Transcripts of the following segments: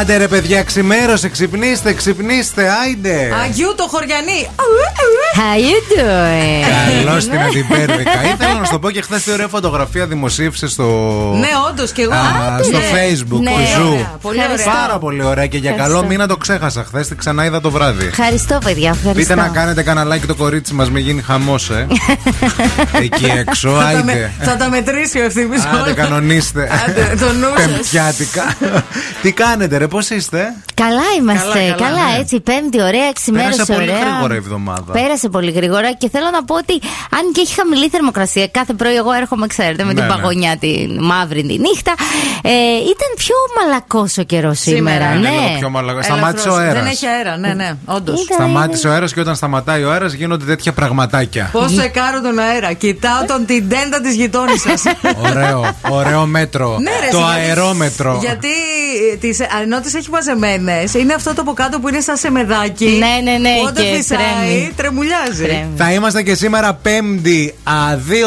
Άντε ρε παιδιά, ξημέρωσε, ξυπνήστε, ξυπνήστε, άιντε. Α, γεια σου χωριανή. How you doing? Καλώς την την πέρδικα. Ήθελα να σου το πω και χθες τι ωραία φωτογραφία δημοσίευσε στο. Ναι, όντως και εγώ. Α, στο Ναι. facebook Ναι, του Zoo. ωραία, πολύ ωραία. Πάρα πολύ ωραία και για Ευχαριστώ. καλό μήνα το ξέχασα χθες. Τη ξανά είδα το βράδυ. Ευχαριστώ, παιδιά. Ευχαριστώ. Πείτε να κάνετε κανένα like το κορίτσι μας, μην γίνει χαμός, ε. Εκεί έξω, Θα τα, άιντε. με, θα τα μετρήσει ο ευθύνη Άντε, κανονίστε. Άντε, το νου σας. Πεμπτιάτικα. Τι κάνετε, ρε, πώς είστε; Καλά είμαστε. Καλά, Καλά, καλά, ναι. έτσι. Πέμπτη, ωραία, ξημέρωσε Πέρασε πολύ ωραία. γρήγορα η εβδομάδα. Πέρασε πολύ γρήγορα και θέλω να πω ότι αν και έχει χαμηλή θερμοκρασία, κάθε πρωί εγώ έρχομαι, ξέρετε, με Ναι, την ναι. παγωνιά την μαύρη τη νύχτα. Ε, ήταν πιο μαλακός ο καιρός σήμερα. Σήμερα, Είναι ναι. λίγο πιο μαλακά. Σταμάτησε ο Ελαφρώς. αέρας. Δεν έχει αέρα, ναι, ναι, όντως. Ήταν- Σταμάτησε ο αέρας και όταν σταματάει ο αέρας γίνονται τέτοια πραγματάκια. Πώς εκάρω τον αέρα. Κοιτάω τον την τέντα της γειτόνι σα. Ωραίο, ωραίο μέτρο. Ναι, ρε, το γιατί- αερόμετρο. Γιατί τις ενώ τι έχει μαζεμένες, είναι αυτό το από κάτω που είναι σαν σεμεδάκι. Ναι, ναι, ναι, που Όταν και φυσάει, τρέμει. τρεμουλιάζει. Τρέμει. Θα είμαστε και σήμερα 5η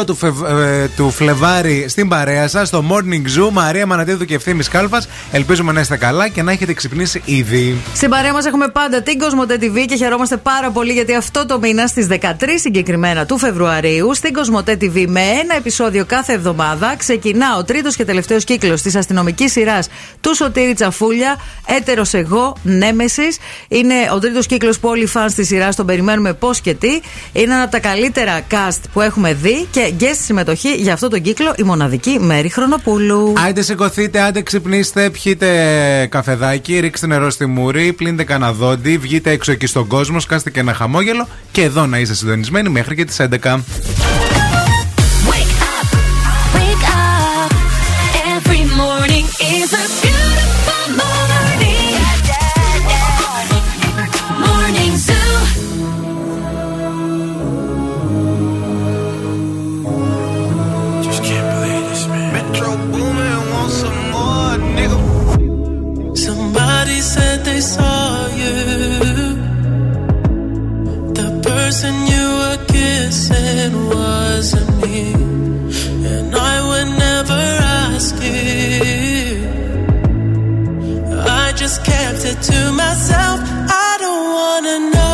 2 του, Φευ- ε, του Φλεβάρι στην παρέα σας, στο Morning Zoo. Μαρία Μανατίδου και ευθύνη Κάλφας. Ελπίζουμε να είστε καλά και να έχετε ξυπνήσει ήδη. Στην παρέα μας έχουμε πάντα την Κοσμοτέ TV και χαιρόμαστε πάρα πολύ γιατί αυτό το μήνα στις 13 συγκεκριμένα του Φεβρουαρίου στην Κοσμοτέ TV με ένα επεισόδιο κάθε εβδομάδα ξεκινά ο τρίτος και τελευταίος κύκλος της αστυνομικής σειράς του Σωτήρη Τσαφούλια. Έτερος εγώ, Νέμεσης. Είναι ο τρίτος κύκλος που όλοι οι φαν της σειράς τον περιμένουμε πώς και τι. Είναι ένα από τα καλύτερα cast που έχουμε δει και guest συμμετοχή για αυτό τον κύκλο η μοναδική Μέρη Χρονοπούλου. Άντε σηκωθείτε, άντε ξυπνήστε, πιείτε καφεδάκι, ρίξτε νερό στη μούρη, πλύνετε κανένα δόντι, βγείτε έξω εκεί στον κόσμο, σκάστε και ένα χαμόγελο και εδώ να είστε συντονισμένοι μέχρι και τις 11. Wake up, wake up. Every morning is a kissing wasn't me. And I would never ask you. I just kept it to myself. I don't wanna know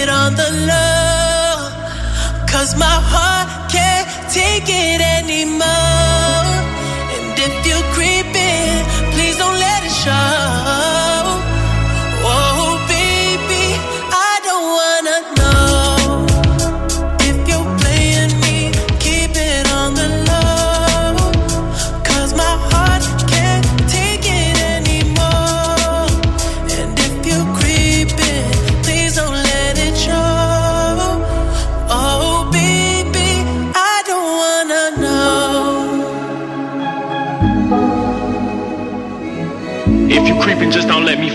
it on the low. Cause my heart can't take it anymore. And if you're creeping, please don't let it show.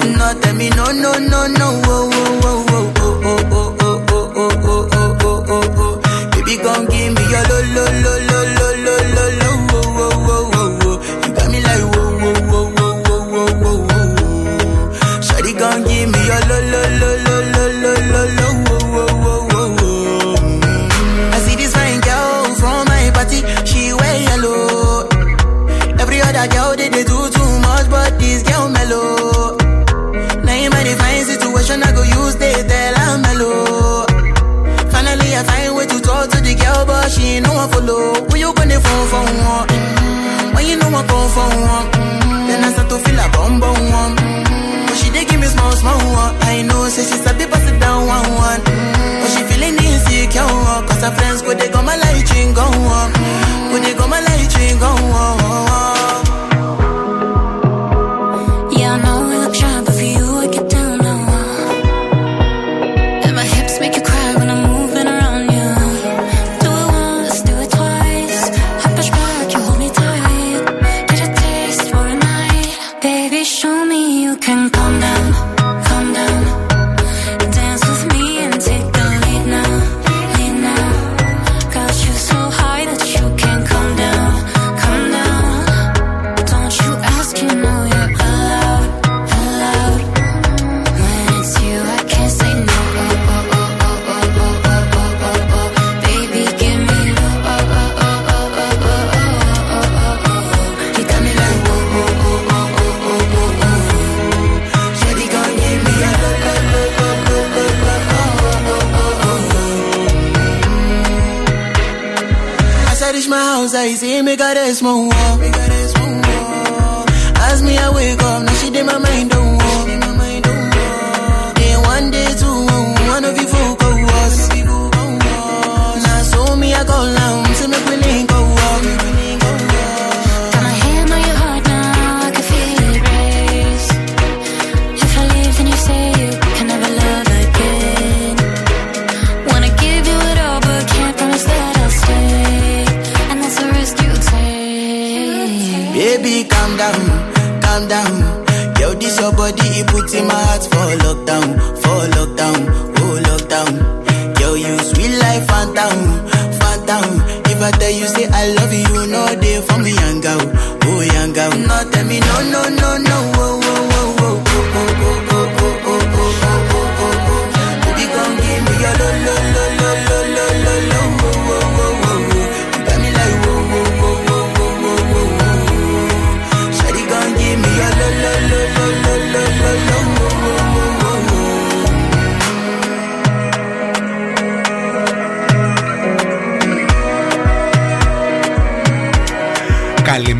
down. No, tell me no, no, no, no, whoa, whoa, whoa.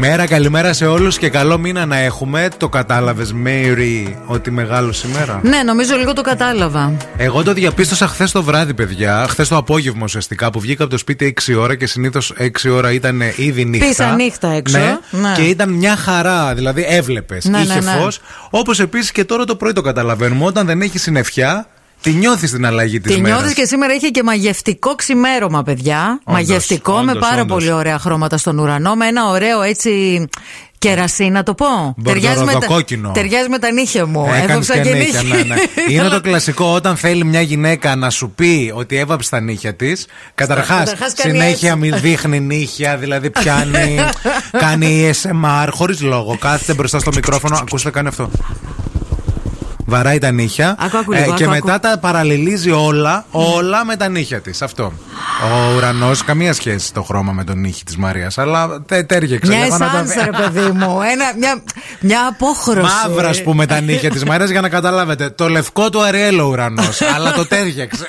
Καλημέρα, καλημέρα σε όλους και καλό μήνα να έχουμε. Το κατάλαβες, Μέιρι, ότι μεγάλο σήμερα; Ναι, νομίζω λίγο το κατάλαβα. Εγώ το διαπίστωσα χθες το βράδυ, παιδιά. Χθες το απόγευμα ουσιαστικά που βγήκα από το σπίτι 6 ώρα και συνήθως 6 ώρα ήταν ήδη νύχτα. Πήσα νύχτα έξω. Ναι. ναι. Και ήταν μια χαρά, δηλαδή έβλεπες. Ναι, Είχε ναι, φως. Όπως επίσης και τώρα το πρωί το καταλαβαίνουμε. Όταν δεν έχει συννεφιά, Τη νιώθεις την αλλαγή της μέρα. Τη νιώθεις και σήμερα είχε και μαγευτικό ξημέρωμα, παιδιά. Όντως, μαγευτικό όντως, με πάρα όντως. πολύ ωραία χρώματα στον ουρανό, με ένα ωραίο έτσι Κερασί, να το πω. Ταιριάζει με, τα... ταιριάζει με τα νύχια μου. Έβαψα και, και νύχια. ναι, ναι. Είναι το κλασικό όταν θέλει μια γυναίκα να σου πει ότι έβαψε τα νύχια της. Καταρχάς, συνέχεια μην δείχνει νύχια, δηλαδή πιάνει. κάνει SMR, χωρίς λόγο. Κάθεται μπροστά στο μικρόφωνο. Ακούστε, κάνει αυτό. Βαράει τα νύχια. Άκου, άκου λίγο, και άκου, μετά άκου. τα παραλληλίζει όλα, όλα με τα νύχια της. Αυτό. Ο ουρανός, καμία σχέση το χρώμα με τον νύχι της Μαρίας. Αλλά τε, τέριαξε. Μια Λέγω να τα- εσάνσα, ρε παιδί μου. Ένα, μια, μια απόχρωση. Μαύρα, ας πούμε, τα νύχια της Μαρίας για να καταλάβετε. Το λευκό του Αριέλο ουρανός. αλλά το τέριαξε.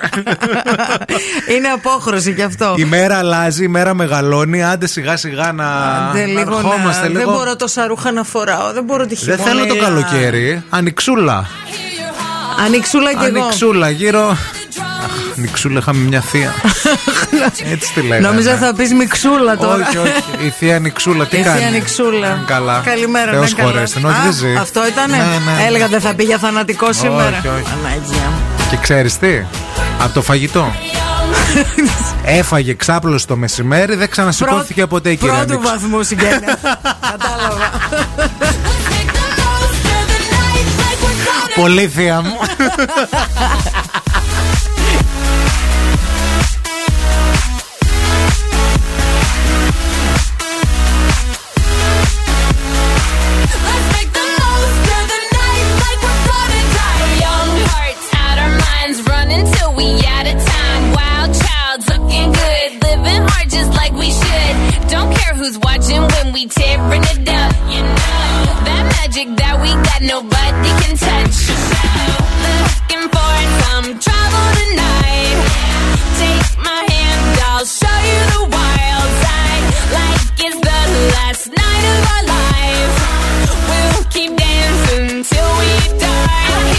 Είναι απόχρωση κι αυτό. η μέρα αλλάζει, η μέρα μεγαλώνει. Άντε σιγά σιγά να. Άντε, να λίγο να- ερχόμαστε Δεν λίγο. μπορώ τόσα ρούχα να φοράω. Δεν μπορώ τη Δεν θέλω το χειμωνιέρα. καλοκαίρι. Ανοιξούλα. Ανοιξούλα κι εγώ. Ανοιξούλα γύρω. Αχ, Νιξούλα, είχαμε μια θεία. Έτσι τη λέγαμε. Νόμιζα θα πεις μιξούλα τώρα. Όχι, όχι. Η θεία Νιξούλα, τι Η κάνει; θεία Νιξούλα. Καλά. Καλημέρα, Θεός να καλά. χωρέσει την, όχι Α, δεν ζει. Αυτό ήταν. Ναι, ναι. Έλεγα δεν θα πει για θανατικό σήμερα. όχι. Παναγία μου. Και ξέρεις τι, από το φαγητό. Έφαγε ξάπλο το μεσημέρι, δεν ξανασηκώθηκε ποτέ η κυρία Πρώτου Νίξ. βαθμού συγγένεια. Κατάλαβα. Πολύ θεία μου. Watching when we tearing it up, you know that magic that we got, nobody can touch. Looking for some trouble tonight. Take my hand, I'll show you the wild side. Like it's the last night of our lives. We'll keep dancing till we die.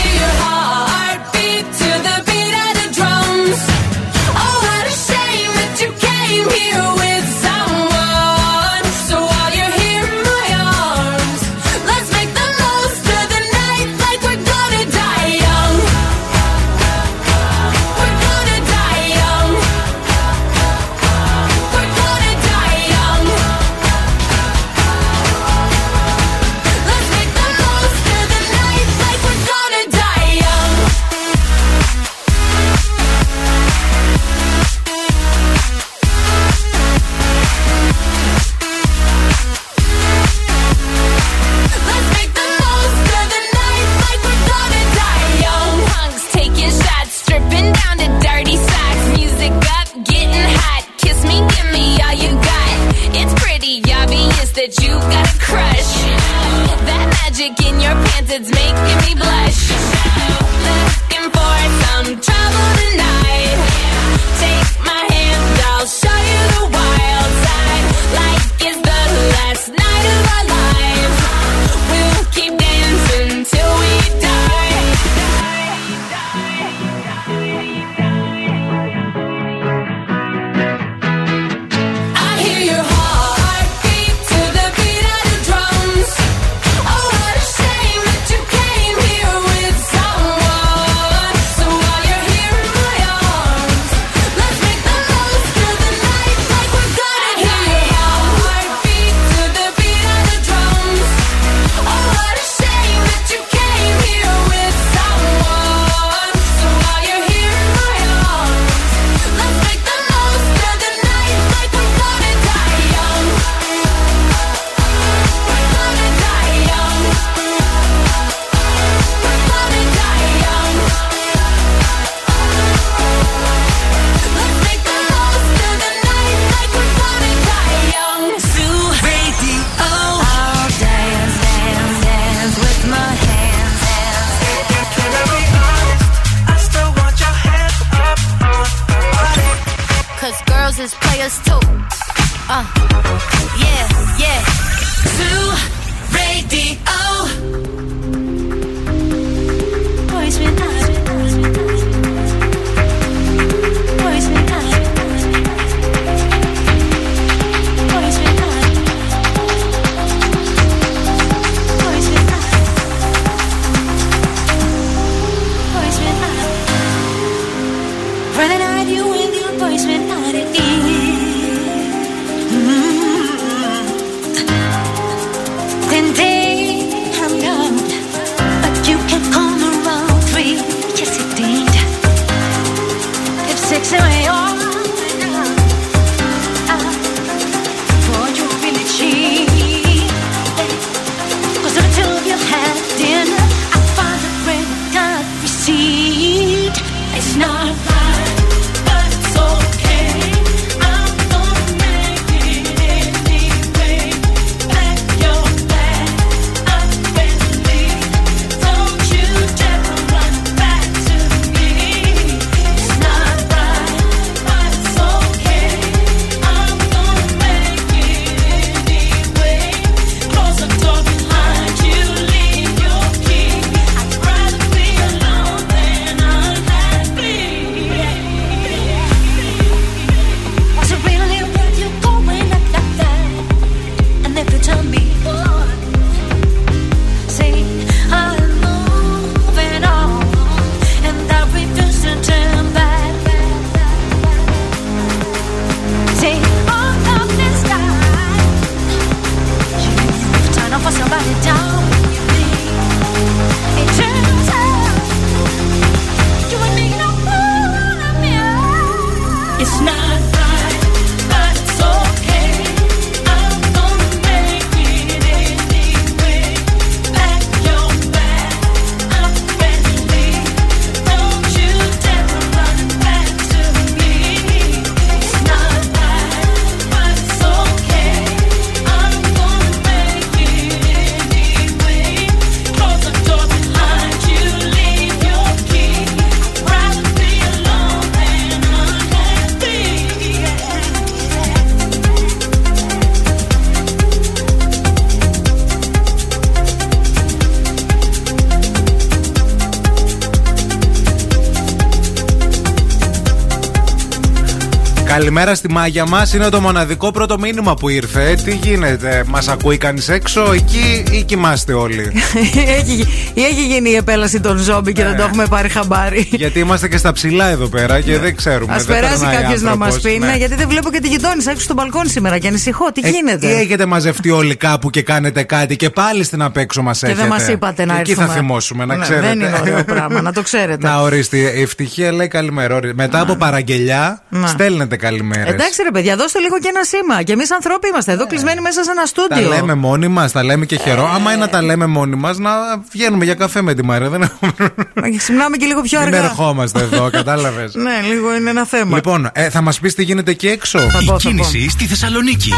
Καλημέρα στη μάγια μας. Είναι το μοναδικό πρώτο μήνυμα που ήρθε. Τι γίνεται, μας ακούει κανείς έξω εκεί ή κοιμάστε όλοι; έχει, ή έχει γίνει η επέλαση των ζόμπι και δεν το έχουμε πάρει χαμπάρι. Γιατί είμαστε και στα ψηλά εδώ πέρα και δεν ξέρουμε. Α δεν περάσει περνάει κάποιος να μας άνθρωπος, πει. ναι. Ναι, γιατί δεν βλέπω και τη γειτόνισσα έξω στο μπαλκόνι σήμερα και ανησυχώ. Τι Ε, γίνεται; Τι έχετε μαζευτεί όλοι κάπου και κάνετε κάτι και πάλι στην απ' έξω μας έχετε. Και δεν μας είπατε να Εκεί έρθουμε. θα θυμώσουμε, να Ναι, ξέρετε. Δεν είναι ωραίο πράγμα, να το ξέρετε. Να ορίστε. Η ευτυχία λέει καλημέρα. Ορίστε. Μετά από παραγγελιά Να. στέλνετε καλημέρε. Εντάξει ρε παιδιά, δώστε λίγο και ένα σήμα. Και εμείς ανθρώποι είμαστε εδώ κλεισμένοι μέσα σε ένα Τα στούντιο. λέμε μόνοι μας, τα λέμε και χερό. Άμα είναι να τα λέμε μόνοι μας, να βγαίνουμε για καφέ με τη Μαρία. Δεν έχουμε. Να Ξυπνάμε και λίγο πιο Μην αργά. ερχόμαστε εδώ, κατάλαβες. Ναι, λίγο είναι ένα θέμα. Λοιπόν, ε, θα μας πεις τι γίνεται εκεί έξω; Θα Η πω, θα κίνηση στη Θεσσαλονίκη.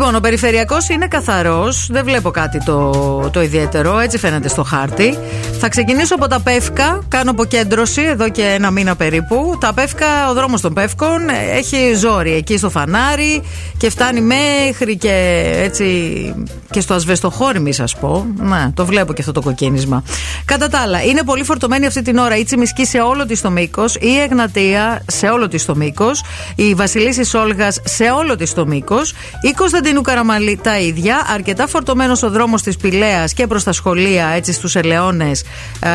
Λοιπόν, ο περιφερειακός είναι καθαρός. Δεν βλέπω κάτι το, το ιδιαίτερο. Έτσι φαίνεται στο χάρτη. Θα ξεκινήσω από τα Πεύκα. Κάνω αποκέντρωση εδώ και ένα μήνα περίπου. Τα Πεύκα, ο δρόμος των Πεύκων ε, έχει ζόρι εκεί στο φανάρι και φτάνει μέχρι και έτσι και στο ασβεστοχώρι, μη σας πω. Ναι, το βλέπω και αυτό το κοκκίνισμα. Κατά τα άλλα, είναι πολύ φορτωμένη αυτή την ώρα η Τσιμισκή σε όλο της το μήκος, η Εγνατία σε όλο της το μήκος, η Βασιλίση Όλγα σε όλο της το μήκος, η Κωνσταντίνου Καραμαλή τα ίδια. Αρκετά φορτωμένος ο δρόμος της Πηλαίας και προς τα σχολεία, έτσι στους Ελαιώνες,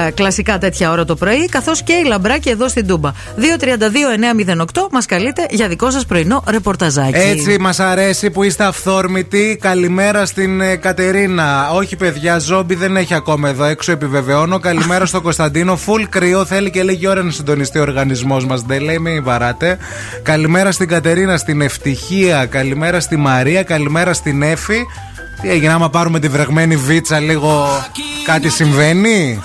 ε, κλασικά τέτοια ώρα το πρωί, καθώς και η Λαμπράκη εδώ στην Τούμπα. 232-908 μας καλείτε για δικό σας πρωινό ρεπορταζάκι. Έτσι μας αρέσει που είστε αυθόρμητοι. Καλημέρα στην ε, Κατερίνα. Όχι, παιδιά, ζόμπι δεν έχει ακόμα εδώ έξω, επιβεβαιώνω. Καλημέρα στον Κωνσταντίνο. Φουλ κρύο, θέλει και λίγη ώρα να συντονιστεί ο οργανισμός μας. Δεν λέει, μην βαράτε. Καλημέρα στην Κατερίνα, στην Ευτυχία. Καλημέρα στη Μαρία. Καλημέρα στην Εφη. Τι έγινε, άμα πάρουμε τη βρεγμένη βίτσα λίγο κάτι συμβαίνει;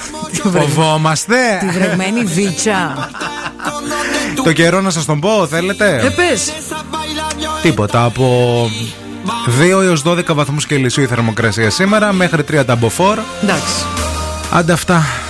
Φοβόμαστε; Τη βρεγμένη βίτσα. Το καιρό να σας τον πω, θέλετε; Ε, πες. Τίποτα. Από 2 έως 12 βαθμούς Κελσίου η θερμοκρασία σήμερα, μέχρι 3 τα μποφόρ. Εντάξει. Άντε αυτά.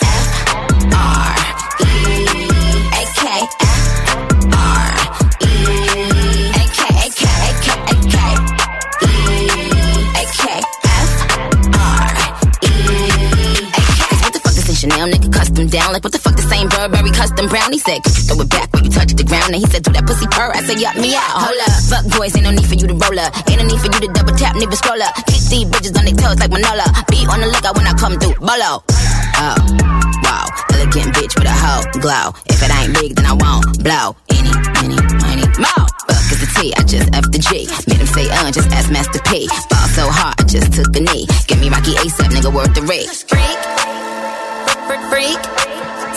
custom brown? He said, throw it back when you touch the ground? And he said, do that pussy purr. I said, yup, me out. Hold up. Fuck boys, ain't no need for you to roll up. Ain't no need for you to double tap, nigga scroll up. Kick these bitches on their toes like Manola. Be on the lookout when I come through. Bolo. Oh, wow. Elegant bitch with a hoe glow. If it ain't big, then I won't blow. Any, any, money, more. Fuck is the T, I just F the G. Made him say, uh, just ask Master P. Ball so hard, I just took a knee. Give me Rocky ASAP, nigga, worth the rate. Freak, freak, freak.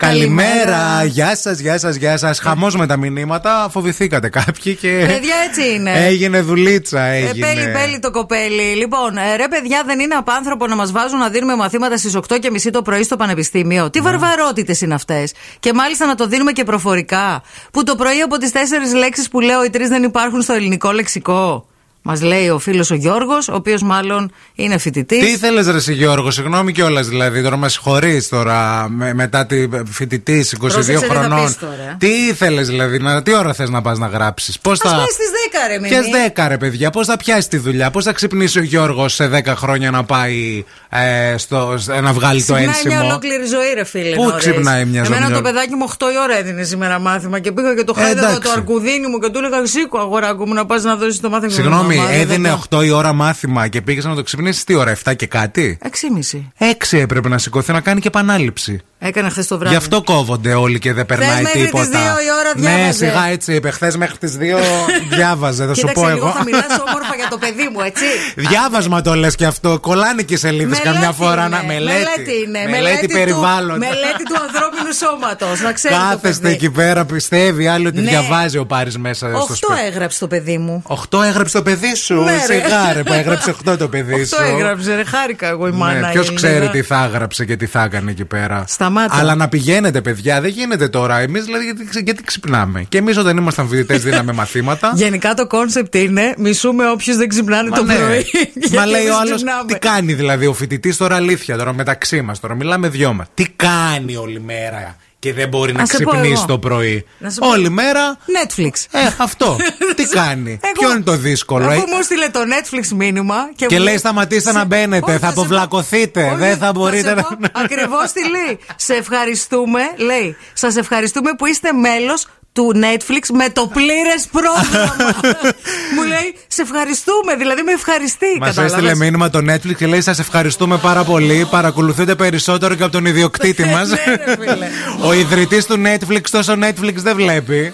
Καλημέρα, γεια σας, γεια σας, γεια σας. Χαμός με τα μηνύματα. Φοβηθήκατε κάποιοι και. Παιδιά, έτσι είναι. Έγινε δουλίτσα, Ε, έγινε. πέλη, πέλη το κοπέλι. Λοιπόν, ε, ρε παιδιά, δεν είναι απάνθρωπο να μας βάζουν να δίνουμε μαθήματα στις 8.30 το πρωί στο πανεπιστήμιο; Ναι. Τι βαρβαρότητες είναι αυτές; Και μάλιστα να το δίνουμε και προφορικά. Που το πρωί από τις τέσσερις λέξεις που λέω οι τρεις δεν υπάρχουν στο ελληνικό λεξικό; Μας λέει ο φίλος ο Γιώργος, ο οποίος μάλλον είναι φοιτητής. Τι ήθελες, Ρε εσύ, Γιώργο, συγγνώμη κιόλας δηλαδή. Τώρα με συγχωρείς τώρα με, μετά τη φοιτητή 22 Πρόσεξε τι θα χρονών. πεις τώρα. Τι ήθελες δηλαδή, να, τι ώρα θες να πας να γράψεις. Πώς Α θα. πάει στις 10 ρε Ποιες Μιμή. 10 ρε παιδιά, πώς θα πιάσεις τη δουλειά, πώς θα ξυπνήσει ο Γιώργος σε 10 χρόνια να πάει ε, στο, να βγάλει το Ξυπνάει μια ένσημο. ολόκληρη ζωή, ρε φίλε. Πού νωρίς. ξυπνάει μια ζωή, Εμένα μια- το παιδάκι μου 8 η ώρα έδινε σήμερα μάθημα και πήγα και το Ε, χάιδευα εντάξει. το αρκουδίνι μου και του έλεγα Σήκω αγοράκου μου να πας να δώσεις το μάθημα. Συγγνώμη, Μαμά, δεν έδινε θα- 8 η ώρα μάθημα και πήγε να το ξυπνήσει τι ώρα, 7 και κάτι; 6,5. 6 έπρεπε να σηκωθεί να κάνει και επανάληψη. Έκανε χθες το βράδυ. Γι' αυτό κόβονται όλοι και δεν περνάει μέχρι τις τίποτα. δύο η ώρα ναι, διάβαζε. σιγά έτσι είπε. Χθες μέχρι τις 2 διάβαζε, θα σου Κοίταξε πω λίγο, εγώ. θα μιλάς όμορφα για το παιδί μου, έτσι. Διάβασμα το λες και αυτό. Κολλάνε και σελίδες Μελέτη καμιά φορά είναι, να μελέτη. Μελέτη είναι. Μελέτη του- περιβάλλον. Μελέτη του ανθρώπινου σώματος. Να ξέρει. το Κάθεστε παιδί. εκεί πέρα, πιστεύει άλλο ότι Ναι. διαβάζει ο Πάρης μέσα στο Οχτώ σπίτι. έγραψε το παιδί μου. 8 έγραψε το παιδί σου. Ναι, ρε. Σιγά ρε που έγραψε 8 το παιδί σου. Οχτώ έγραψε, ρε. Χάρηκα εγώ η μάνα. Ναι, Ποιος η ξέρει Ελληνίδα. τι θα έγραψε και τι θα έκανε εκεί πέρα. Σταμάτα. Αλλά να πηγαίνετε, παιδιά, δεν γίνεται τώρα. Εμείς δηλαδή γιατί, ξε- γιατί ξυπνάμε. Και εμείς όταν ήμασταν φοιτητές δίναμε μαθήματα. Γενικά το κόνσεπτ είναι μισούμε όποιους δεν ξυπνάνε Μα το ναι. πρωί. Μα Γιατί λέει ο εμείς άλλος, ξυπνάμε. τι κάνει δηλαδή ο φοιτητής τώρα αλήθεια, τώρα μεταξύ μας, τώρα μιλάμε δυο μας. Τι κάνει όλη μέρα και δεν μπορεί να Να σε πω ξυπνήσει εγώ. το πρωί. Να σε πω. Όλη μέρα. Netflix. Ε, αυτό. τι κάνει; Εγώ- Ποιο είναι το δύσκολο. Αφού ε; μου στείλε το Netflix μήνυμα και, Και μου λέει σταματήστε να μπαίνετε, θα αποβλακωθείτε, δεν θα μπορείτε να- Ακριβώς τι λέει. Σε ευχαριστούμε, λέει. Σας ευχαριστούμε που είστε μέλος του Netflix με το πλήρες πρόγραμμα. μου λέει, σε ευχαριστούμε, δηλαδή με ευχαριστεί. Μας κατάλαβες. έστειλε μήνυμα το Netflix και λέει: Σας ευχαριστούμε πάρα πολύ. Παρακολουθείτε περισσότερο και από τον ιδιοκτήτη μας. Ναι, ρε φίλε. Ο ιδρυτής του Netflix τόσο Netflix δεν βλέπει.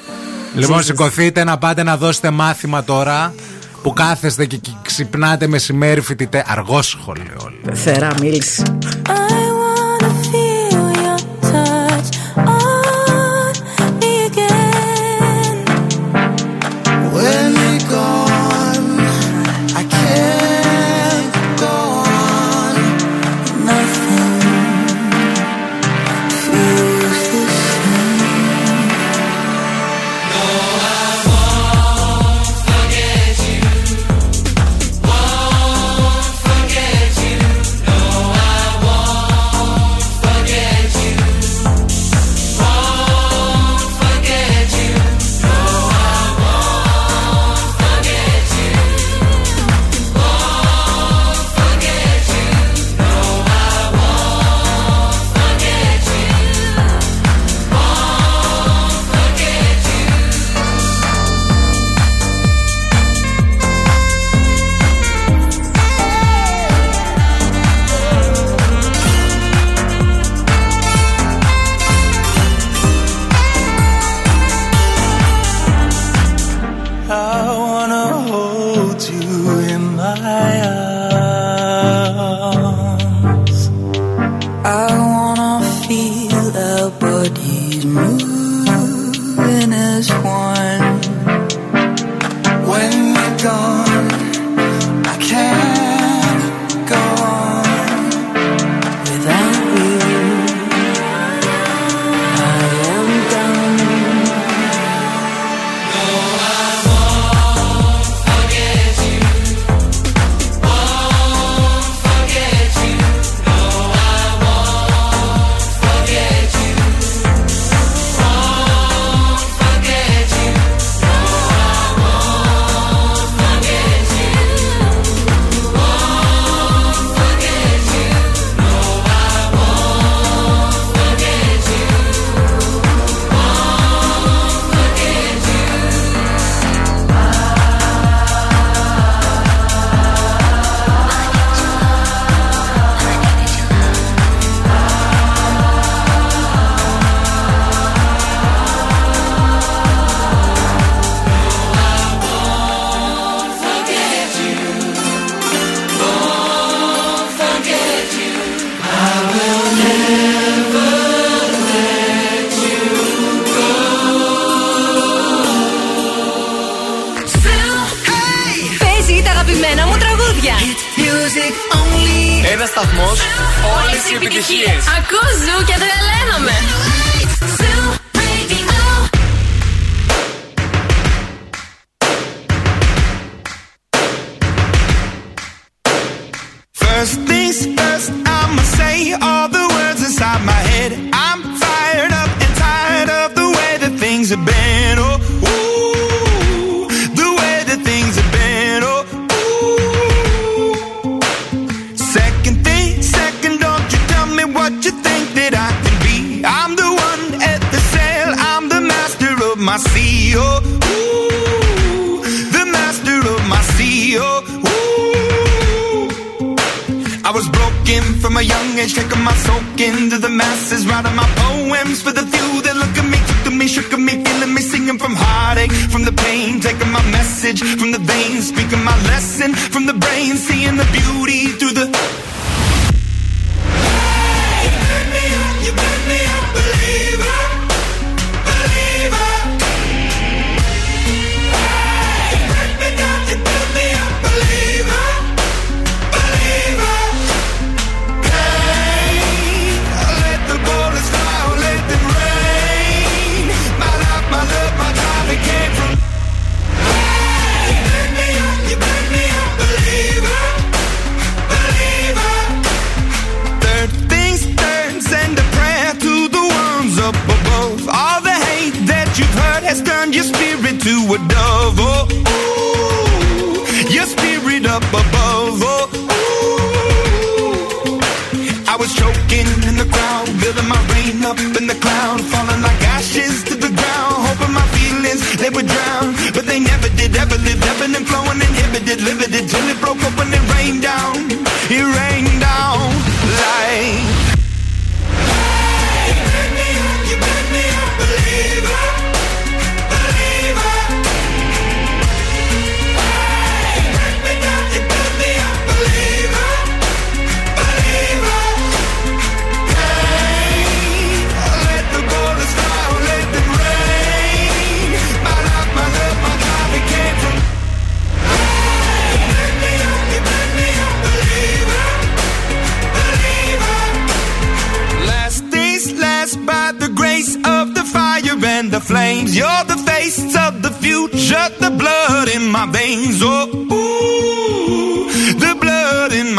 Λοιπόν, Jesus. σηκωθείτε να πάτε να δώσετε μάθημα τώρα που κάθεστε και και ξυπνάτε μεσημέρι φοιτητέ. Αργός σχολείο όλοι. Φερά,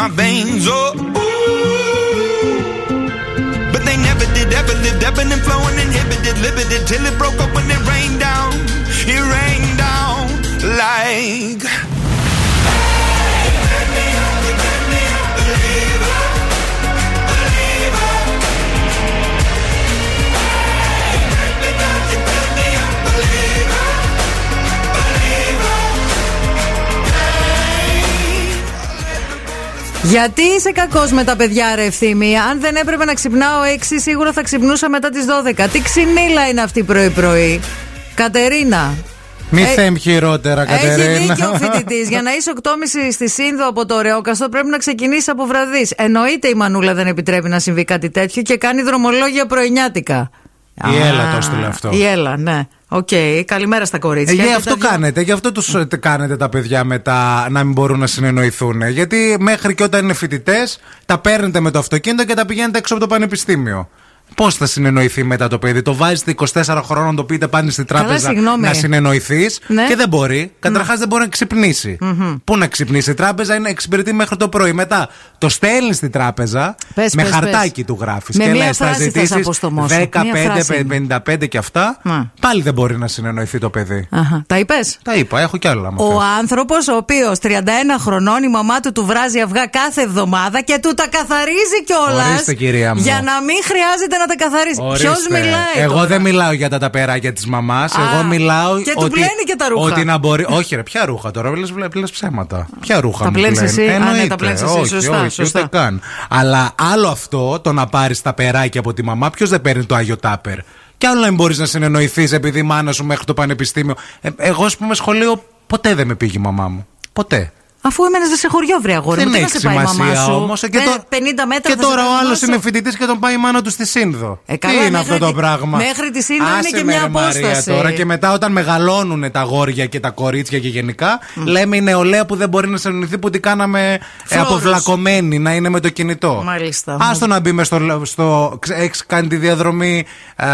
my veins. Oh, ooh. But they never did, ever lived, ebbing and flowing, inhibited, limited, till it broke up when it rained down. It rained down like. Γιατί είσαι κακός με τα παιδιά, ρε Ευθύμη. Αν δεν έπρεπε να ξυπνάω 6, σίγουρα θα ξυπνούσα μετά τις 12. Τι ξινίλα είναι αυτή πρωί-πρωί. Κατερίνα. Μη Ε, θέμ χειρότερα, Έχει Κατερίνα. δίκιο ο φοιτητής. Για να είσαι 8.30 στη Σίνδο από το Ωραιόκαστρο πρέπει να ξεκινήσεις από βραδύς. Εννοείται η Μανούλα δεν επιτρέπει να συμβεί κάτι τέτοιο και κάνει δρομολόγια πρωινιάτικα. Η Α, Έλα το έστειλε αυτό. Η Έλα, ναι. Οκ. Καλημέρα στα Ε, κορίτσια. γι' Και αυτό τα δυο- κάνετε, γι' αυτό τους ε, κάνετε τα παιδιά μετά να μην μπορούν να συνεννοηθούν. Γιατί μέχρι και όταν είναι φοιτητές, τα παίρνετε με το αυτοκίνητο και τα πηγαίνετε έξω από το πανεπιστήμιο. Πώς θα συνεννοηθεί μετά το παιδί, το βάζετε 24 χρόνων, το πείτε πάνε στην τράπεζα συγγνώμη. να συνεννοηθείς Ναι. και δεν μπορεί. Καταρχάς δεν μπορεί να ξυπνήσει. Πού να ξυπνήσει, η τράπεζα είναι εξυπηρετεί μέχρι το πρωί. Μετά το στέλνεις στην τράπεζα, Πες, με πες, χαρτάκι πες. του γράφεις Με και μία λες: Θα φράση θα σε ζητήσεις αποστομώσω. 10, Μία 5, φράση. 55 και αυτά. Μα. Πάλι δεν μπορεί να συνεννοηθεί το παιδί. Αχα. Τα είπες; Τα είπα, έχω κι άλλα. άμα Ο θες. άνθρωπος, ο οποίος 31 χρονών, η μαμά του του βράζει αυγά κάθε εβδομάδα και του τα καθαρίζει κιόλας. Ορίστε, κυρία μου. Για να μην χρειάζεται να τα καθαρίσει. Ποιος Ορίστε. μιλάει. Εγώ τώρα; δεν μιλάω για τα ταπεράκια της μαμάς. Α, Εγώ μιλάω. και του ότι, πλένει και τα ρούχα. Ότι να μπορεί. Όχι, ρε, ποια ρούχα τώρα, λε ψέματα. Ποια ρούχα Τα μου πλένεις πλένει. εσύ; Α, ναι, Εννοείται. τα πλένεις εσύ, όχι, σωστά, όχι, σωστά. ούτε καν. Αλλά άλλο αυτό, το να πάρεις τα περάκια από τη μαμά, ποιος δεν παίρνει το Άγιο Τάπερ; Και άλλο να μην μπορείς να συνεννοηθείς επειδή η μάνα σου μέχρι το πανεπιστήμιο. Ε, εγώ, ας πούμε, σχολείο ποτέ δεν με πήγε η μαμά μου. Ποτέ. Αφού έμενες σε χωριό, βρε αγόρι. Δεν μου, τι να έχει σε πάει η μαμά σημασία σου; όμως. Και, Με τώρα- 50 μέτρα και θα σε τώρα πάει η ο μαμά άλλος σου. είναι φοιτητής και τον πάει η μάνα του στη Σύνδο. Ε, καλά, Τι είναι μέχρι αυτό το τη- πράγμα; μέχρι τη Σύνδο είναι Άσε και με, μια ρε, Μαρία, απόσταση. τώρα και μετά όταν μεγαλώνουν τα αγόρια και τα κορίτσια και γενικά, λέμε η νεολαία που δεν μπορεί να συνεννοηθεί που την κάναμε ε, Φλόρους. αποβλακωμένη να είναι με το κινητό. Μάλιστα. Άστο να μπει μες στο. στο Έχεις κάνει τη διαδρομή ε,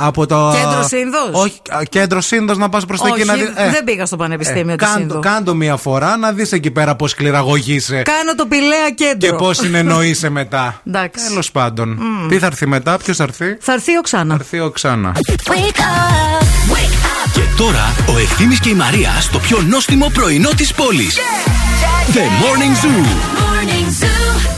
από το. Κέντρο Σύνδος; Όχι, ε, κέντρο Σύνδος να πας προς τα Όχι, εκεί να δει. δεν πήγα στο πανεπιστήμιο του κάντο, Σύνδο. κάντο μία φορά να δεις εκεί πέρα πώς κληραγωγείσαι Κάνω το πηλαία κέντρο. και πώς συνεννοείσαι μετά. Εντάξει. Τέλος πάντων. Τι θα έρθει μετά, ποιος θα έρθει; Θα έρθει ο Ξάνα. Θα έρθει ο Ξάνα. Και τώρα ο Ευθύμης και η Μαρία στο πιο νόστιμο πρωινό της πόλης. The Morning Zoo. Love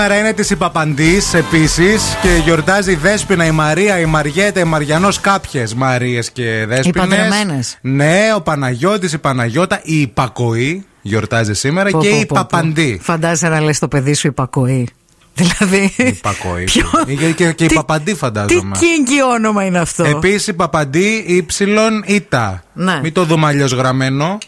Σήμερα είναι της Υπαπαντή επίσης και γιορτάζει η Δέσποινα, η Μαρία, η Μαριέτα, η Μαριανός, κάποιες Μαρίες και Δέσπινε. παντρεμένες. Ναι, ο Παναγιώτης, η Παναγιώτα, η Υπακοή γιορτάζει σήμερα Πω, και πω, η πω, πω. Παπαντή. Φαντάζεσαι να λες το παιδί σου υπακοή. Δηλαδή. Υπακοή. Ποιο- Και, και, και η Τι- Παπαντή Τι φαντάζομαι. κίνκι όνομα είναι αυτό; Επίσης Παπαντή, ύψιλον, ήτα. Ναι. Μην το δούμε αλλιώς γραμμένο.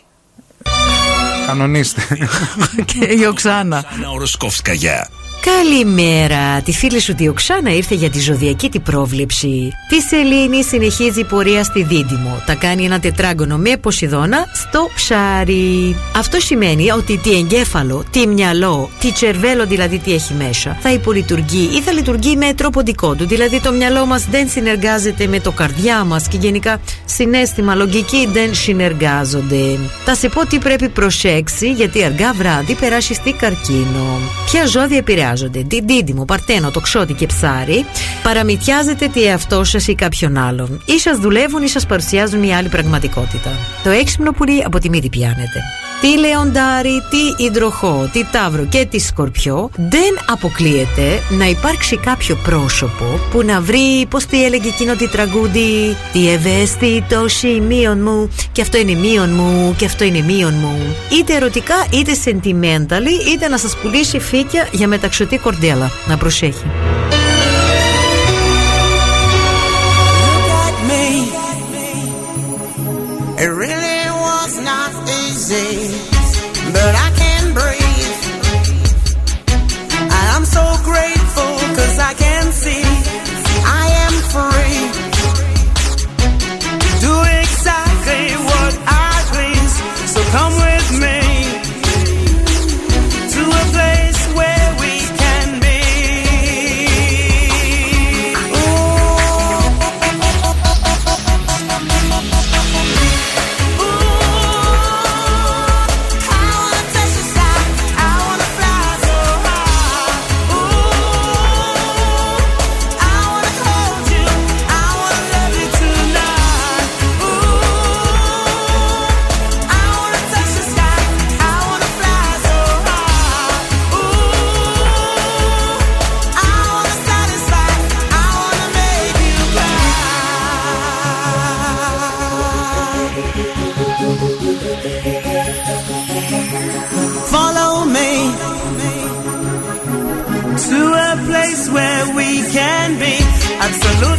Κανονίστε. και η Οξάνα. Οροσκόφσκαγια. Καλημέρα. Τη φίλη σου τη Οξάνα ήρθε για τη ζωδιακή την πρόβλεψη. Τη Σελήνη συνεχίζει η πορεία στη Δίδυμο. Τα κάνει ένα τετράγωνο με Ποσειδώνα στο ψάρι. Αυτό σημαίνει ότι τι εγκέφαλο, τι μυαλό, τι τσερβέλο δηλαδή τι έχει μέσα, θα υπολειτουργεί ή θα λειτουργεί με τρόπο δικό του. Δηλαδή το μυαλό μας δεν συνεργάζεται με το καρδιά μας και γενικά συνέστημα, λογική δεν συνεργάζονται. Θα σε πω τι πρέπει προσέξει γιατί αργά βράδυ περάσει στη καρκίνο. Ποια ζώδια επηρεάζονται, τι δίδυμο, παρτένο, τοξότη και ψάρι, παραμυθιάζετε τι εαυτό σας ή κάποιον άλλον. Ή σας δουλεύουν ή σας παρουσιάζουν μια άλλη πραγματικότητα. Το έξυπνο πουλί από τη μύτη πιάνετε. Τι λεοντάρι, τι υδροχό, τι ταύρο και τι σκορπιό δεν αποκλείεται να υπάρξει κάποιο πρόσωπο που να βρει, πώς τι έλεγε εκείνο τη τραγούδι, τι ευαίσθητο σημείων μου, και αυτό είναι μείον μου, και αυτό είναι μείον μου. Είτε ερωτικά είτε sentimentally, είτε να σας πουλήσει φύκια για μεταξωτή κορδέλα. Να προσέχει. absoluto.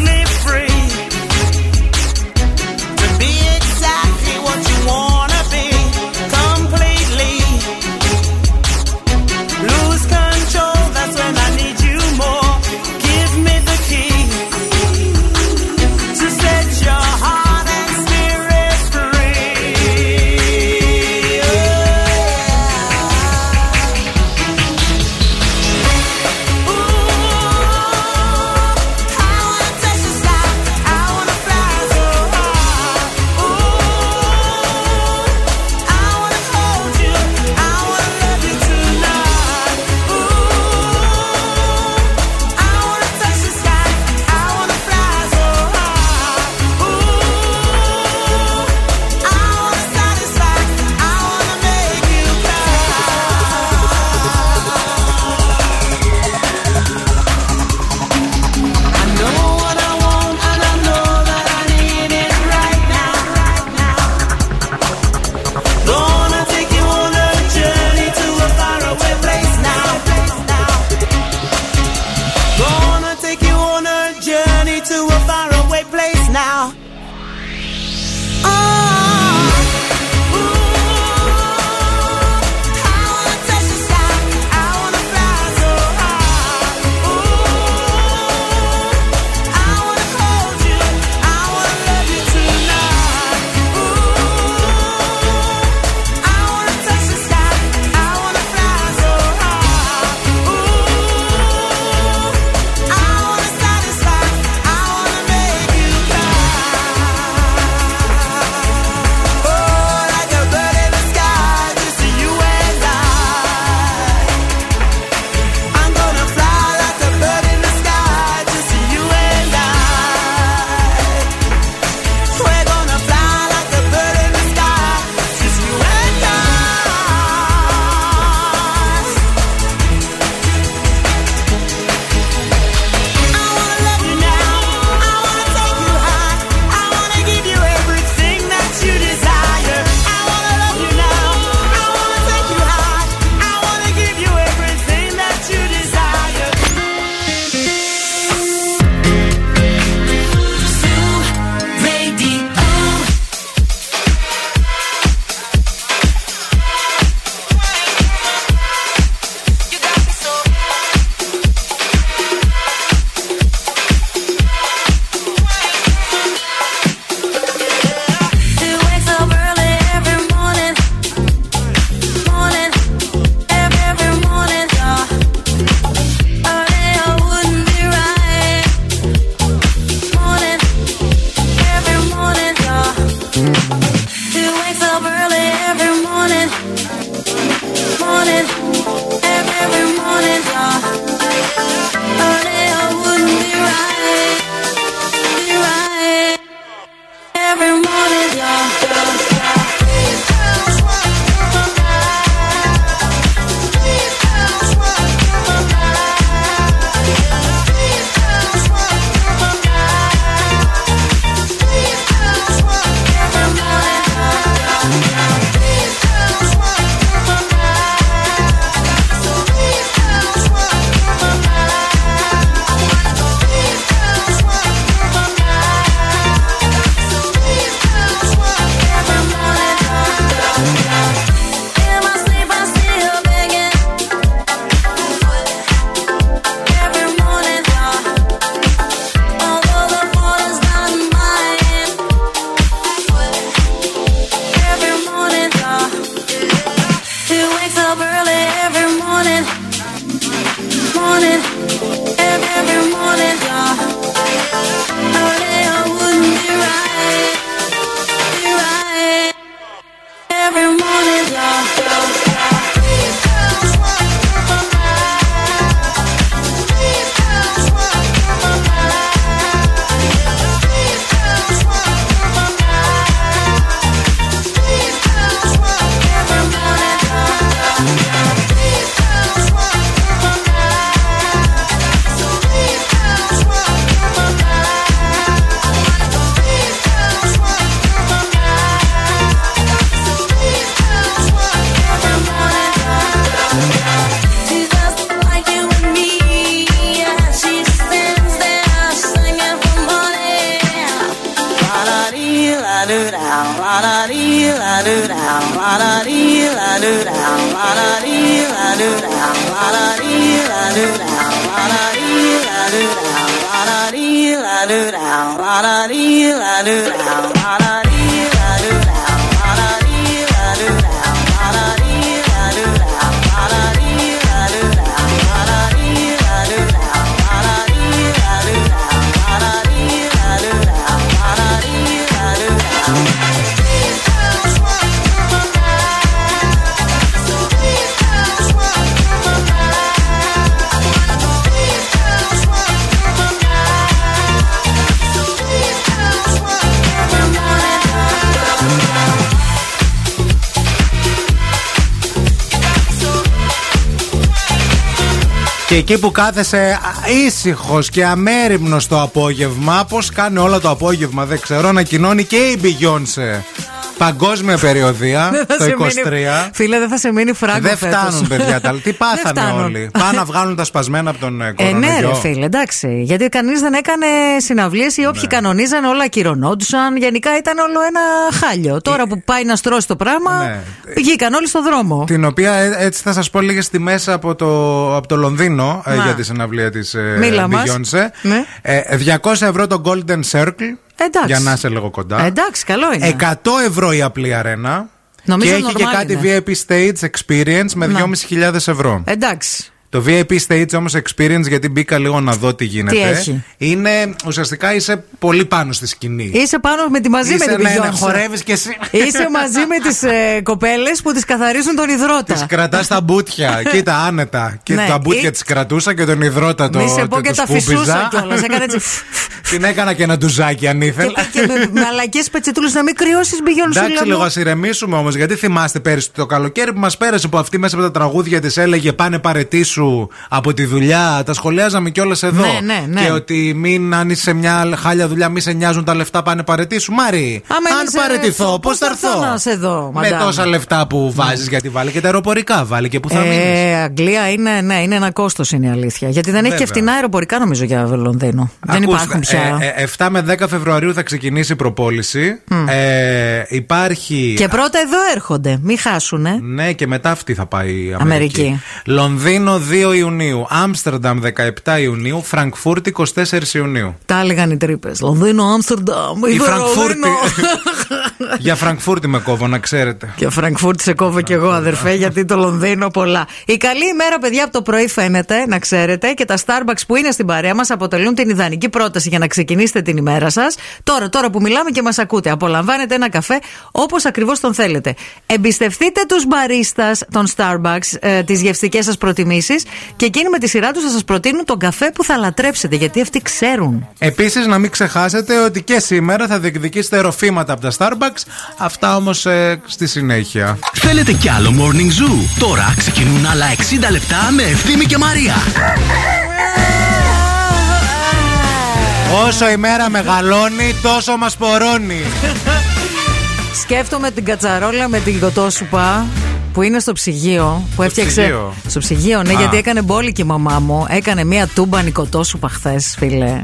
Και εκεί που κάθεσαι ήσυχος και αμέριμνος το απόγευμα, πώς κάνει όλο το απόγευμα, δεν ξέρω, ανακοινώνει και η Beyoncé. Παγκόσμια περιοδία Δεν θα το σε 23. μείνει- Φίλε, δεν θα σε μείνει φράγκο Δεν φέτος. φτάνουν, παιδιά. τα- Τι πάθανε φτάνουν. όλοι. Πάνε να βγάλουν τα σπασμένα από τον ε, Ε, κορονοϊό. ναι, ρε φίλε, εντάξει. Γιατί κανείς δεν έκανε συναυλίες ή Ναι. όποιοι κανονίζαν όλα ακυρωνόντουσαν. Γενικά ήταν όλο ένα χάλιο. Τώρα που πάει να στρώσει το πράγμα, Ναι. βγήκαν όλοι στο δρόμο. Την οποία ε, έτσι θα σας πω λίγες τιμές από το, από το Λονδίνο ε, Να. για τη συναυλία της Μίλα μας. Beyoncé. Ναι. Ε, 200 ευρώ το Golden Circle. Εντάξει. Για να είσαι λίγο κοντά. Ε, εντάξει, καλό είναι. 100 ευρώ η απλή αρένα. Νομίζω και έχει και normal κάτι είναι. VIP Stage Experience με Να. 2.500 ευρώ. Εντάξει. Το VIP Stage όμως Experience, γιατί μπήκα λίγο να δω τι γίνεται. Τι έχει; Είναι ουσιαστικά είσαι πολύ πάνω στη σκηνή. Είσαι πάνω με τη μαζί Είσαι, με την ναι, ναι, Beyoncé. χορεύεις και εσύ. Είσαι μαζί με τις ε, κοπέλες που τις καθαρίζουν τον υδρότα. Τη κρατάς τα μπουτια. Κοίτα, άνετα. Και Ναι, τα μπουτια ή- τη κρατούσα και τον υδρότα το. Μη σε πω το- και το τα σκούπιζα. φυσούσα κιόλας. Έκανε έτσι. Την έκανα και ένα ντουζάκι αν ήθελα. και με μαλακέ πετσετούλες να μην κρυώσεις μπηγιόν σου Εντάξει, λίγο ας ηρεμήσουμε όμως, γιατί θυμάστε πέρυσι το καλοκαίρι που μας πέρασε που αυτή μέσα από τα τραγούδια της έλεγε Πάνε παρετήσου από τη δουλειά. Τα σχολιάζαμε κιόλας εδώ. Ναι, ναι, ναι. Και ότι μην αν είσαι σε μια χάλια δουλειά, μη σε νοιάζουν τα λεφτά, πάνε παρετήσου. Μάρι, Άμα αν είσαι- παρετηθώ, πώ πώς θα θα έρθω; έρθω. να σε δω, Με μαντάμ. τόσα λεφτά που βάζεις, γιατί βάλει και τα αεροπορικά, βάλει και που θα μείνεις. Ε, Αγγλία είναι, ναι, είναι ένα κόστος, είναι η αλήθεια. Γιατί δεν έχει και Βέβαια. φτηνά αεροπορικά, νομίζω, για Λονδίνο. δεν Ακούστε, υπάρχουν πια. ε, ε, 7 με 10 Φεβρουαρίου θα ξεκινήσει η προπόληση. Ε, υπάρχει. και πρώτα εδώ έρχονται, μην χάσουνε. Ναι, και μετά αυτή θα πάει η Αμερική. Αμερική. Λονδίνο 2 Ιουνίου. Άμστερνταμ 17 Ιουνίου. Φραγκφούρτη 24 Ιουνίου. Τα έλεγαν οι Τρύπες. Λονδίνο, Άμστερνταμ, Η η Φραγκφούρτη. Για Φραγκφούρτη με κόβω, να ξέρετε. Και Φραγκφούρτη σε κόβω κι εγώ, αδερφέ, γιατί το Λονδίνο πολλά. Η καλή ημέρα, παιδιά, από το πρωί φαίνεται, να ξέρετε, και τα Starbucks που είναι στην παρέα μας αποτελούν την ιδανική πρόταση για να ξεκινήσετε την ημέρα σας. Τώρα, τώρα που μιλάμε και μας ακούτε, απολαμβάνετε ένα καφέ όπως ακριβώς τον θέλετε. Εμπιστευτείτε τους μπαρίστας των Starbucks, ε, τις γευστικές σας προτιμήσεις και εκείνοι με τη σειρά τους θα σας προτείνουν τον καφέ που θα λατρέψετε, γιατί αυτοί ξέρουν. Επίσης, να μην ξεχάσετε ότι και σήμερα θα διεκδικήσετε ροφήματα από τα Starbucks. Αυτά όμως στη συνέχεια. Θέλετε κι άλλο Morning Zoo; Τώρα ξεκινούν άλλα 60 λεπτά με Ευθύμη και Μαρία. Όσο η μέρα μεγαλώνει, τόσο μας πορώνει. Σκέφτομαι την κατσαρόλα με την κοτόσουπα που είναι στο ψυγείο. Που έφτιαξε. ψυγείο. Στο ψυγείο, ναι, Α. γιατί έκανε μπόλικη η μαμά μου. Έκανε μία τούμπα νικοτόσουπα χθες, φίλε.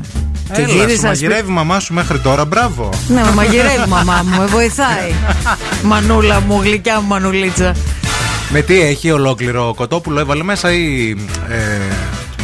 Και Έλα, σου γύρισα. σπίτι- μαγειρεύει η μαμά σου μέχρι τώρα, μπράβο. Ναι, με μαγειρεύει η μαμά μου, με βοηθάει. Μανούλα μου, γλυκιά μου μανουλίτσα. Με τι έχει ολόκληρο κοτόπουλο, έβαλε μέσα ή ε,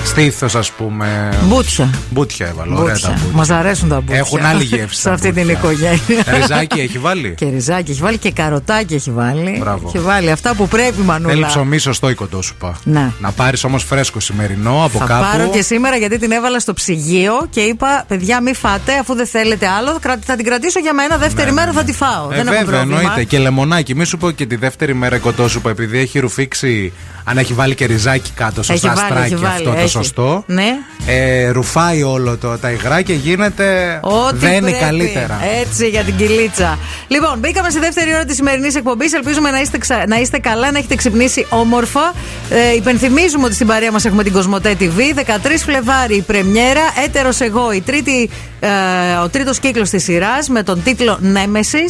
στήθο, ας πούμε. Μπούτια. Μπούτια έβαλε. Ωραία τα Μπούτια. μπούτια. Μας αρέσουν τα μπούτια. Έχουν άλλη γεύση Σε τα αυτή την μπούτια. οικογένεια. Ριζάκι έχει βάλει; Και ριζάκι έχει βάλει και καροτάκι έχει βάλει. Μπράβο. Έχει βάλει αυτά που πρέπει, Θέλει Μανούλα. ψωμί σωστό η κοτόσουπα. Ναι. Να πάρεις όμως φρέσκο σημερινό από Θα κάπου. πάρω και σήμερα γιατί την έβαλα στο ψυγείο και είπα: Παιδιά, μη φάτε αφού δεν θέλετε άλλο. κρα- Θα την κρατήσω για μένα. Δεύτερη μέρα θα τη φάω. Ε, δεν έχω βέβαια, πρόβλημα. εννοείται. Και λεμονάκι. Μη σου πω και τη δεύτερη μέρα η κοτόσουπα, επειδή έχει ρουφήξει. Αν έχει βάλει και ριζάκι κάτω, Έχει σωστά βάλει, στράκι έχει βάλει, αυτό το έχει. σωστό. Ναι. Ε, ρουφάει όλο το, τα υγρά και γίνεται. Ό,τι δεν είναι πρέπει. καλύτερα. Έτσι για την κυλίτσα. Λοιπόν, μπήκαμε στη δεύτερη ώρα της σημερινής εκπομπής. Ελπίζουμε να είστε, ξα- να είστε καλά, να έχετε ξυπνήσει όμορφα. Ε, υπενθυμίζουμε ότι στην παρέα μας έχουμε την Κοσμοτέ TV. 13 Φλεβάρι η πρεμιέρα. Έτερος εγώ, η τρίτη, ε, ο τρίτος κύκλος της σειράς με τον τίτλο Νέμεση.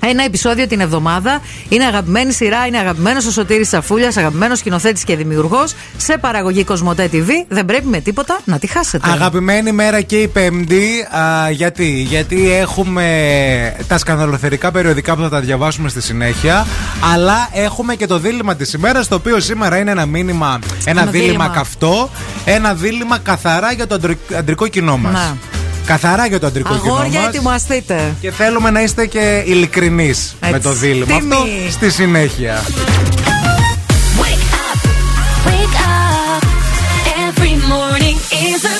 Ένα επεισόδιο την εβδομάδα. Είναι αγαπημένη σειρά, είναι αγαπημένος ο Σωτήρης Σαφούλιας, αγαπημένος σκηνοθέτης και δημιουργός σε παραγωγή Κοσμοτέ TV. Δεν πρέπει με τίποτα να τη χάσετε. Αγαπημένη μέρα και η Πέμπτη. Α, γιατί; γιατί έχουμε τα σκανδαλοθερικά περιοδικά που θα τα διαβάσουμε στη συνέχεια. Αλλά έχουμε και το δίλημα της ημέρας, το οποίο σήμερα είναι ένα μήνυμα, ένα, Ένα δίλημα, δίλημα. καυτό. Ένα δίλημα καθαρά για το αντρι- αντρικό κοινό μας. Να. Καθαρά για το αντρικό Αγόρια, κοινό μας. ετοιμαστείτε. Και θέλουμε να είστε και ειλικρινείς με το δίλημα Τιμή. αυτό στη συνέχεια. Wake up. Every morning is a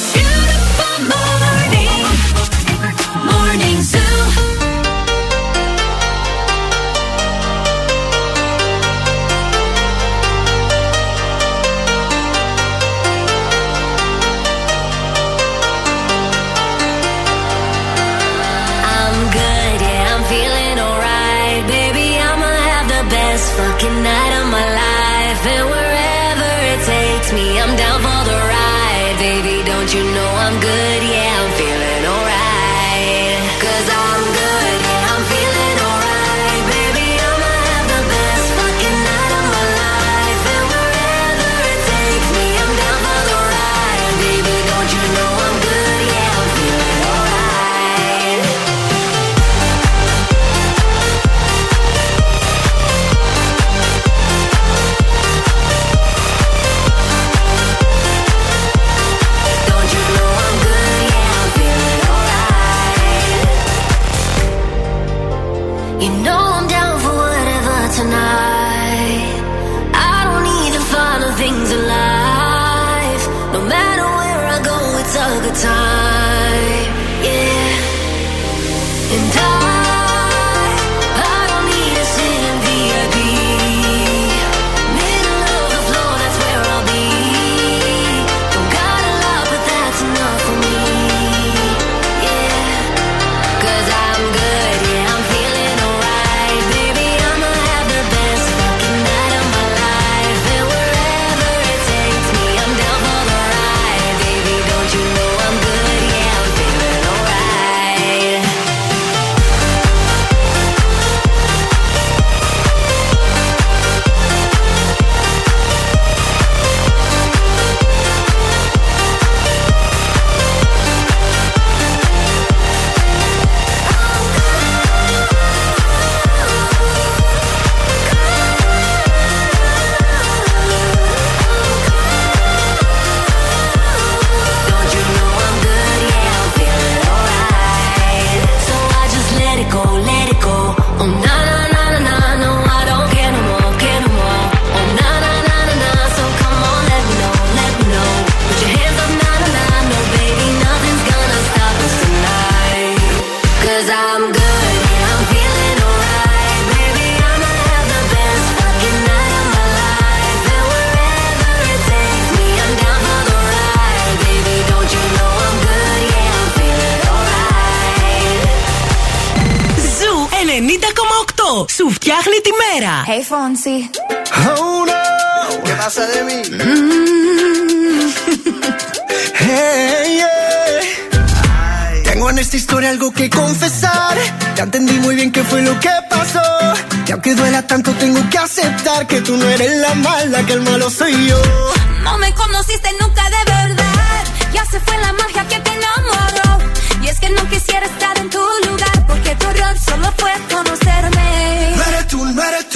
φτιάχνει τη μέρα. Hey, Fonsi. Oh no, ¿qué pasa de mí? Hey, yeah. Tengo en esta historia algo que confesar. Ya entendí muy bien qué fue lo que pasó. Y aunque duela tanto, tengo que aceptar que tú no eres la mala, que el malo soy yo. No me conociste nunca de verdad. Ya se fue la magia que te enamoró. Y es que no quisiera estar en tu lugar. Porque tu error solo fue conocerme. No eres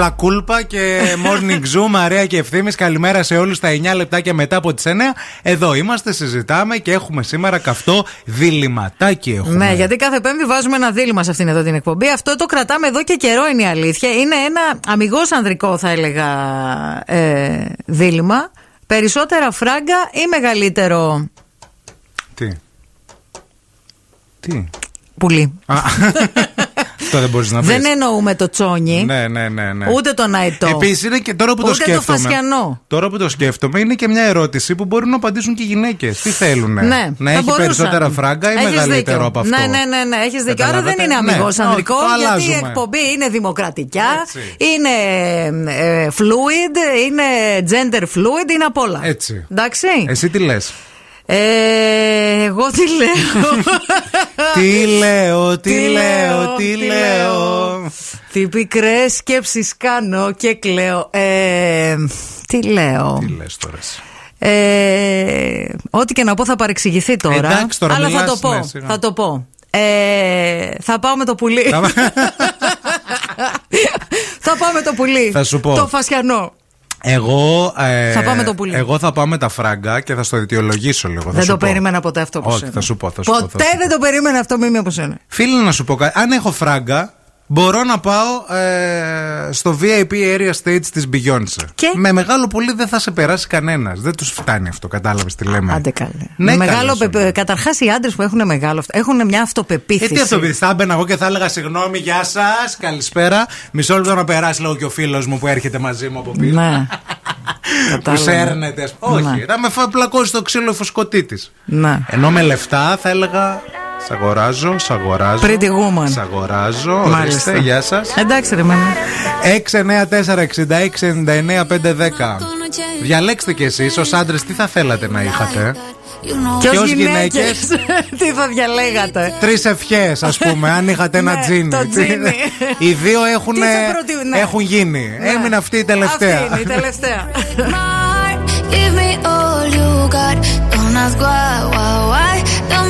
λα κούλπα και morning zoo, Μαρία και ευθύνη. Καλημέρα σε όλους. Τα 9 λεπτάκια μετά από τις 9. Εδώ είμαστε, συζητάμε και έχουμε σήμερα καυτό διληματάκι. Έχουμε. Ναι, γιατί κάθε Πέμπτη βάζουμε ένα δίλημα σε αυτήν εδώ την εκπομπή. Αυτό το κρατάμε εδώ και καιρό είναι η αλήθεια. Είναι ένα αμυγός ανδρικό, θα έλεγα, ε, δίλημα. Περισσότερα φράγκα ή μεγαλύτερο Τι; Τι. πουλί. Α, Αυτό δεν μπορείς να πεις. Δεν εννοούμε το τσόνι, Ναι, ναι, ναι. ναι. ούτε τον αετό. Επίσης είναι και τώρα που το ούτε το σκέφτομαι. φασιανό. Τώρα που το σκέφτομαι, είναι και μια ερώτηση που μπορούν να απαντήσουν και οι γυναίκες. Τι θέλουν, Ναι, να θα έχει μπορούσαν. περισσότερα φράγκα ή Έχεις μεγαλύτερο δίκιο. από αυτό; Ναι, ναι, ναι, ναι έχεις δίκιο. Άρα δεν Καταλάβατε. είναι Ναι, αμυγός όχι, ανδρικός, το γιατί η αλλάζουμε. εκπομπή είναι δημοκρατικά, είναι ε, fluid, είναι gender fluid, είναι απ' όλα. Έτσι. Εντάξει. Εσύ τι λες; Ε, εγώ τι λέω. τι λέω, τι Τι λέω, λέω, τι τι λέω. Τι πικρές σκέψεις κάνω και κλαίω. Ε, τι λέω. Τι λες τώρα. εσύ. Ε, ό,τι και να πω θα παρεξηγηθεί τώρα. Εντάξει, τώρα αλλά θα μιλάς, το πω. ναι, σιγά. θα το πω. Ε, θα πάω με το πουλί. θα πάω με το πουλί. Θα σου πω. Το φασιανό. Εγώ, ε, Θα πάω με το πουλί. εγώ θα πάω με τα φράγκα και θα στο αιτιολογήσω λίγο. θα δεν σου το πω. περίμενα ποτέ αυτό που Όχι, σένα. θα σου πω. Θα σου πω, θα Ποτέ σου πω. δεν το περίμενα αυτό μήμη από σένα. Φίλε, να σου πω κάτι. Αν έχω φράγκα, μπορώ να πάω ε, στο VIP area stage της Beyoncé. Και; Με μεγάλο πολύ δεν θα σε περάσει κανένας. Δεν τους φτάνει αυτό, κατάλαβες τι λέμε. Άντε καλέ. Ναι, μεγάλο καλέ σου. Καταρχάς οι άντρες που έχουν μεγάλο αυτό έχουν μια Ε, αυτοπεποίθηση. τι αυτό, παιδί, θα έμπαινα εγώ και θα έλεγα συγγνώμη, γεια σας, καλησπέρα. Μισό λεπτό να περάσει λίγο και ο φίλος μου που έρχεται μαζί μου από πίσω. Ναι. που Κατάλαβα. σέρνεται. ας πούμε. Όχι, Ναι. θα με φα- πλακώσει το ξύλο η φουσκωτή της. Ναι. Ενώ με λεφτά θα έλεγα. Σ' αγοράζω, σ' αγοράζω. Pretty woman. Σ' αγοράζω. Ορίστε, γεια σας. Εντάξει, ρε 66, 99, 5, 10. Διαλέξτε κι εσείς ως άντρες τι θα θέλατε να είχατε; Και, ως γυναίκες. τι θα διαλέγατε; Τρεις ευχές, ας πούμε, αν είχατε ένα ναι, τζίνι. τζίνι. Οι δύο έχουν, ναι. έχουν γίνει. Ναι. Έμεινε αυτή η τελευταία. Αυτή είναι η τελευταία.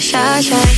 傻傻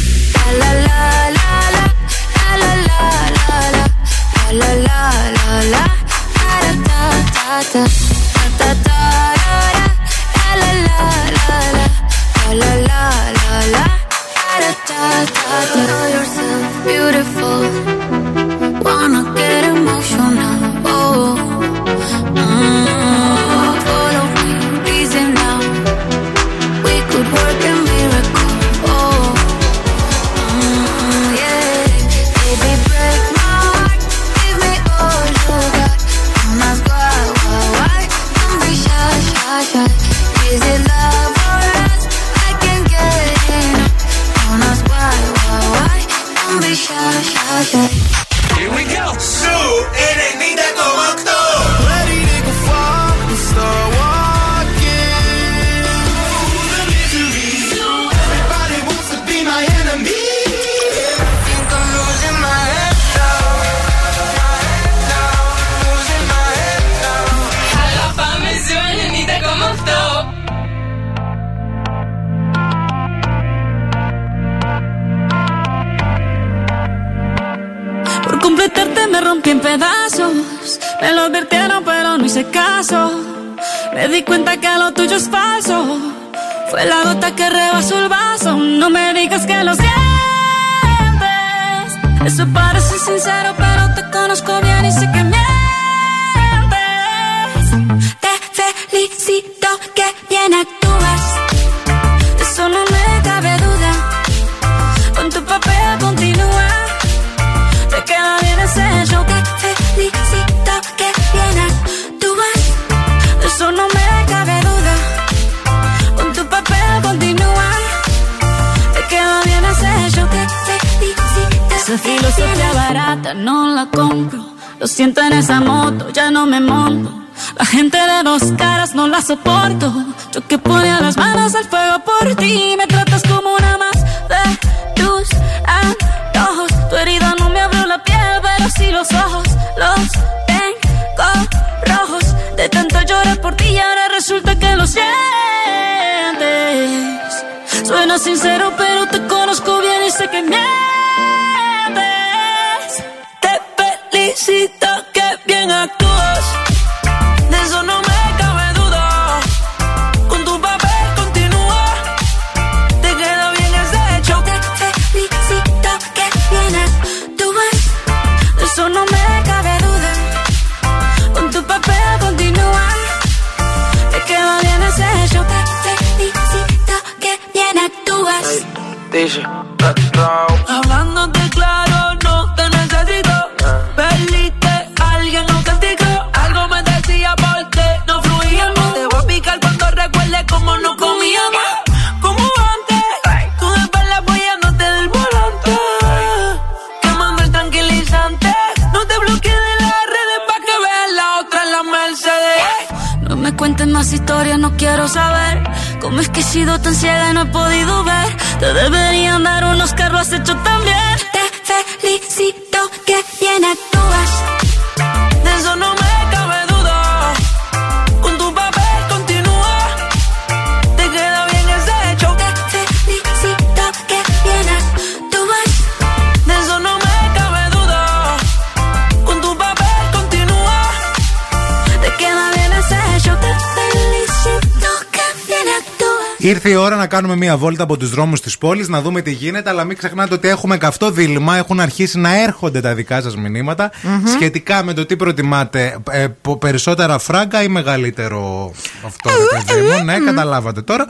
Ήρθε η ώρα να κάνουμε μία βόλτα από τους δρόμους της πόλης, να δούμε τι γίνεται, αλλά μην ξεχνάτε ότι έχουμε καυτό δίλημα. Έχουν αρχίσει να έρχονται τα δικά σας μηνυματα σχετικά με το τι προτιμάτε, ε, πο- περισσότερα φράγκα ή μεγαλύτερο αυτό, ρε παιδί μου. Ναι, καταλάβατε τώρα.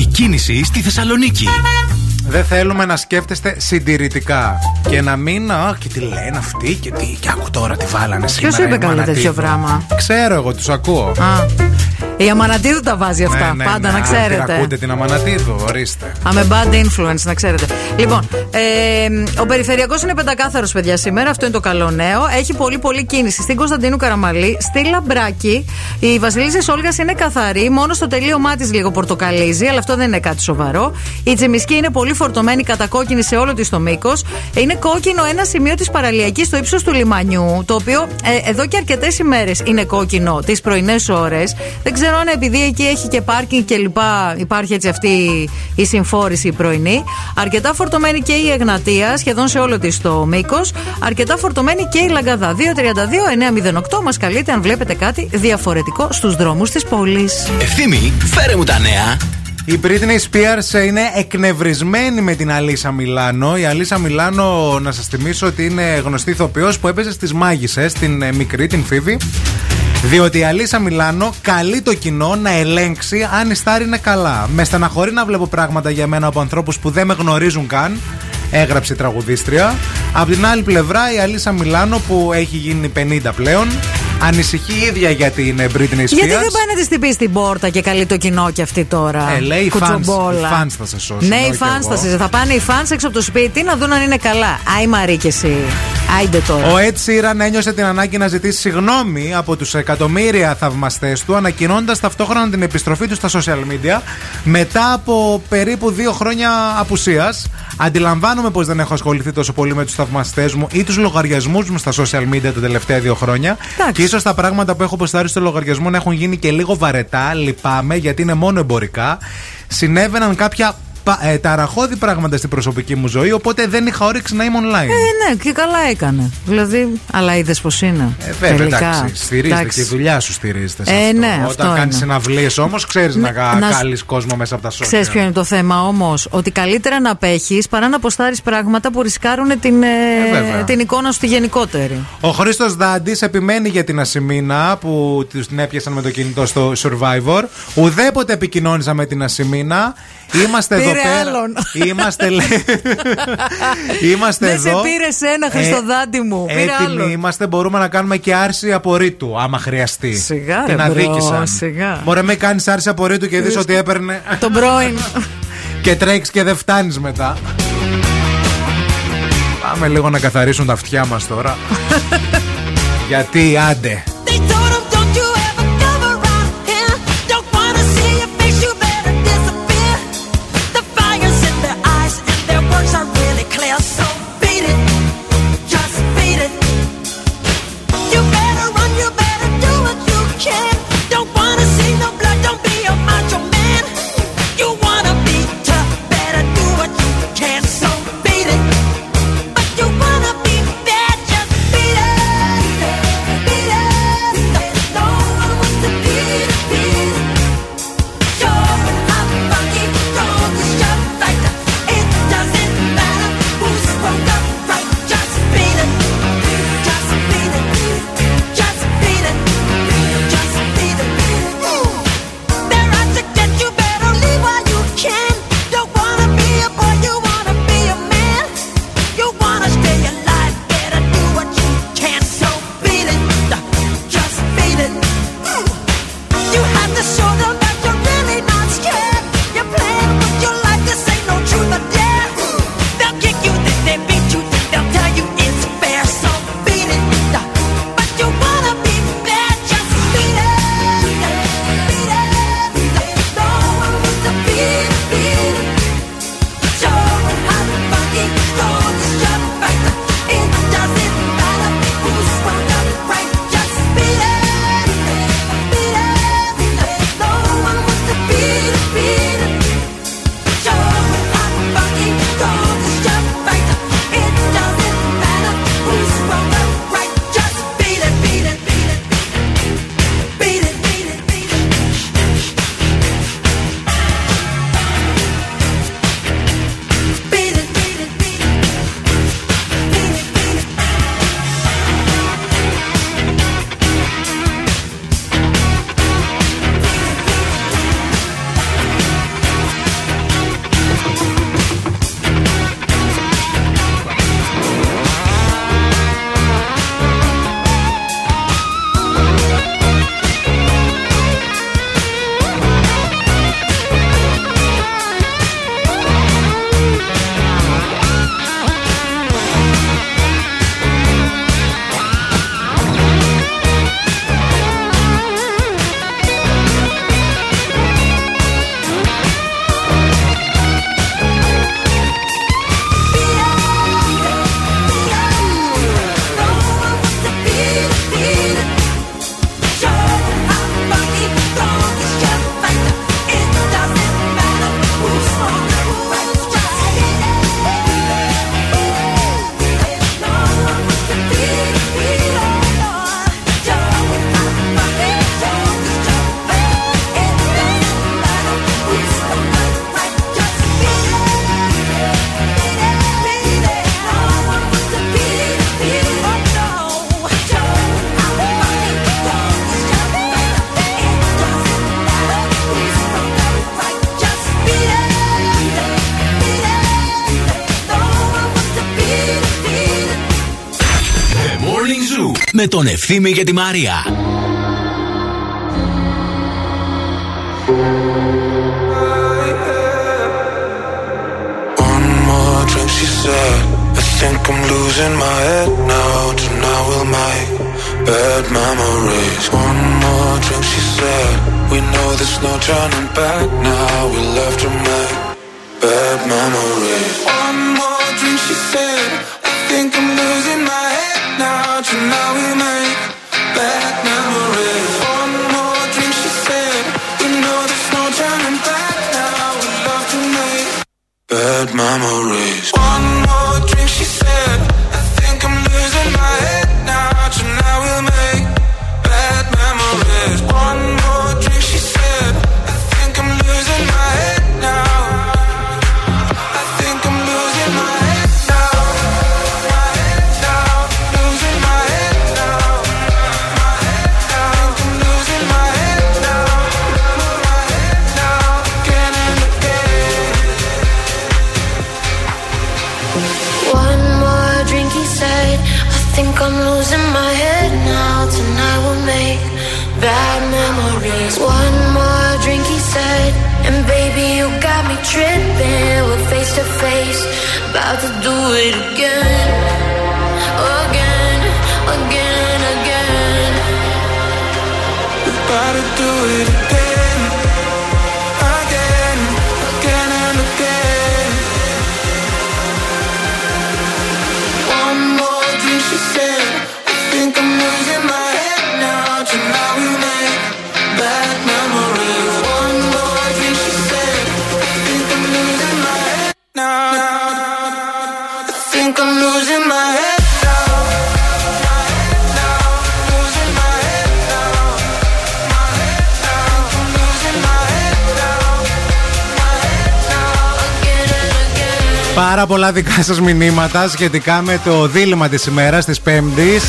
Η κίνηση στη Θεσσαλονίκη. Δεν θέλουμε να σκέφτεστε συντηρητικά και να μην. Αχ, και τι λένε αυτοί και τι. Και άκου τώρα τι βάλανε σήμερα. Ποιο είπε η καλά τέτοιο Μανατίδου. πράγμα. Ξέρω εγώ, τους ακούω. Α. Η Αμανατίδου τα βάζει αυτά. Ναι, ναι, πάντα ναι. να Α, ξέρετε. την Ακούτε την Αμανατίδου, ορίστε. Αμε bad influence, να ξέρετε. Λοιπόν, ε, ο περιφερειακός είναι πεντακάθαρος, παιδιά, σήμερα. Αυτό είναι το καλό νέο. Έχει πολύ, πολύ κίνηση στην Κωνσταντίνου Καραμαλή, στη Λαμπράκη. Η Βασιλίση Όλγα είναι καθαρή. Μόνο στο τελείωμά της λίγο πορτοκαλίζει, αλλά αυτό δεν είναι κάτι σοβαρό. Η Τσιμισκή είναι πολύ φορτωμένη κατακόκκινη σε όλο της το μήκος. Είναι κόκκινο ένα σημείο της παραλιακής στο ύψος του λιμανιού, το οποίο ε, εδώ και αρκετές ημέρες είναι κόκκινο τις πρωινές ώρες. Δεν ξέρω αν επειδή εκεί έχει και πάρκινγκ και λοιπά υπάρχει έτσι αυτή η συμφόρηση η πρωινή. Αρκετά φορτωμένη και η Εγνατία, σχεδόν σε όλο της το μήκος. Αρκετά φορτωμένη και η Λαγκαδά. 232-908 μας καλείτε αν βλέπετε κάτι διαφορετικό στους δρόμους της πόλης. Ευθύμη, φέρε μου τα νέα. Η Britney Spears είναι εκνευρισμένη με την Αλίσα Μιλάνο. Η Αλίσα Μιλάνο, να σας θυμίσω ότι είναι γνωστή ηθοποιός που έπαιζε στις Μάγισσες, την ε, μικρή, την Φίβη. Διότι η Αλίσα Μιλάνο καλεί το κοινό να ελέγξει αν η Στάρ είναι καλά. Με στεναχωρεί να βλέπω πράγματα για μένα από ανθρώπους που δεν με γνωρίζουν καν. Έγραψε η τραγουδίστρια. Απ' την άλλη πλευρά η Αλίσα Μιλάνο που έχει γίνει 50 πλέον ανησυχεί η ίδια για την ε, Britney Spears. Γιατί δεν πάει να της χτυπήσει την πόρτα και καλεί το κοινό και αυτή τώρα. Ε, λέει οι fans, Κουτσομπόλα. οι fans θα σε σώσουν. Ναι, όχι οι fans εγώ. θα σε. Θα πάνε οι fans έξω από το σπίτι να δουν αν είναι καλά. Άι Μαρή και εσύ. Άιντε τώρα. Ο Ed Sheeran ένιωσε την ανάγκη να ζητήσει συγγνώμη από τους εκατομμύρια θαυμαστές του, ανακοινώντας ταυτόχρονα την επιστροφή του στα social media μετά από περίπου δύο χρόνια απουσίας. Αντιλαμβάνομαι πως δεν έχω ασχοληθεί τόσο πολύ με τους θαυμαστές μου ή τους λογαριασμούς μου στα social media τα τελευταία δύο χρόνια. Και ίσως τα πράγματα που έχω ποστάρει στο λογαριασμό να έχουν γίνει και λίγο βαρετά. Λυπάμαι γιατί είναι μόνο εμπορικά. Συνέβαιναν κάποια πα- ε, ταραχώδη πράγματα στην προσωπική μου ζωή, οπότε δεν είχα όρεξη να είμαι online. Ε, ναι, και καλά έκανε. Δηλαδή, αλλά είδες πώς είναι. Ε, βέβαια, Τελικά. εντάξει. Στηρίζεται Εντάξει. και η δουλειά σου στηρίζεται. Σε Ε, αυτό. ναι, Όταν αυτό κάνεις είναι. συναυλίες όμως, ξέρεις να, να να σ- κάλεις κόσμο μέσα από τα social. Ξέρεις ποιο είναι το θέμα όμως, ότι καλύτερα να απέχεις παρά να αποστάρει πράγματα που ρισκάρουν την, ε, βέβαια. την εικόνα σου τη γενικότερη. Ο Χρήστος Δάντης επιμένει για την Ασημίνα που την έπιασαν με το κινητό στο Survivor. Ουδέποτε επικοινώνησα με την Ασημίνα. Είμαστε εδώ Πήρε πέρα. άλλον. Είμαστε, λέει- είμαστε Δεν εδώ. σε πήρε ένα, Χριστοδάντη μου. Πήρε Έτοιμοι άλλον. είμαστε, μπορούμε να κάνουμε και άρση απορρίτου, άμα χρειαστεί. Σιγά, Την ρε, bro, αδίκησαν. σιγά. Μωρέ, με κάνεις άρση απορρίτου και δεις ότι έπαιρνε. Τον πρώην. και τρέξεις και δεν φτάνεις μετά. Πάμε λίγο να καθαρίσουν τα αυτιά μας τώρα. Γιατί άντε. Τον Ευθύμη και τη Μαρία. One more drink, she said. I think I'm losing my head now. Tonight we'll make bad memories. One more drink, she said. We know there's no turning back now. We'll have to make bad memories. Πολλά δικά σας μηνύματα σχετικά με το δίλημα της ημέρας της Πέμπτης.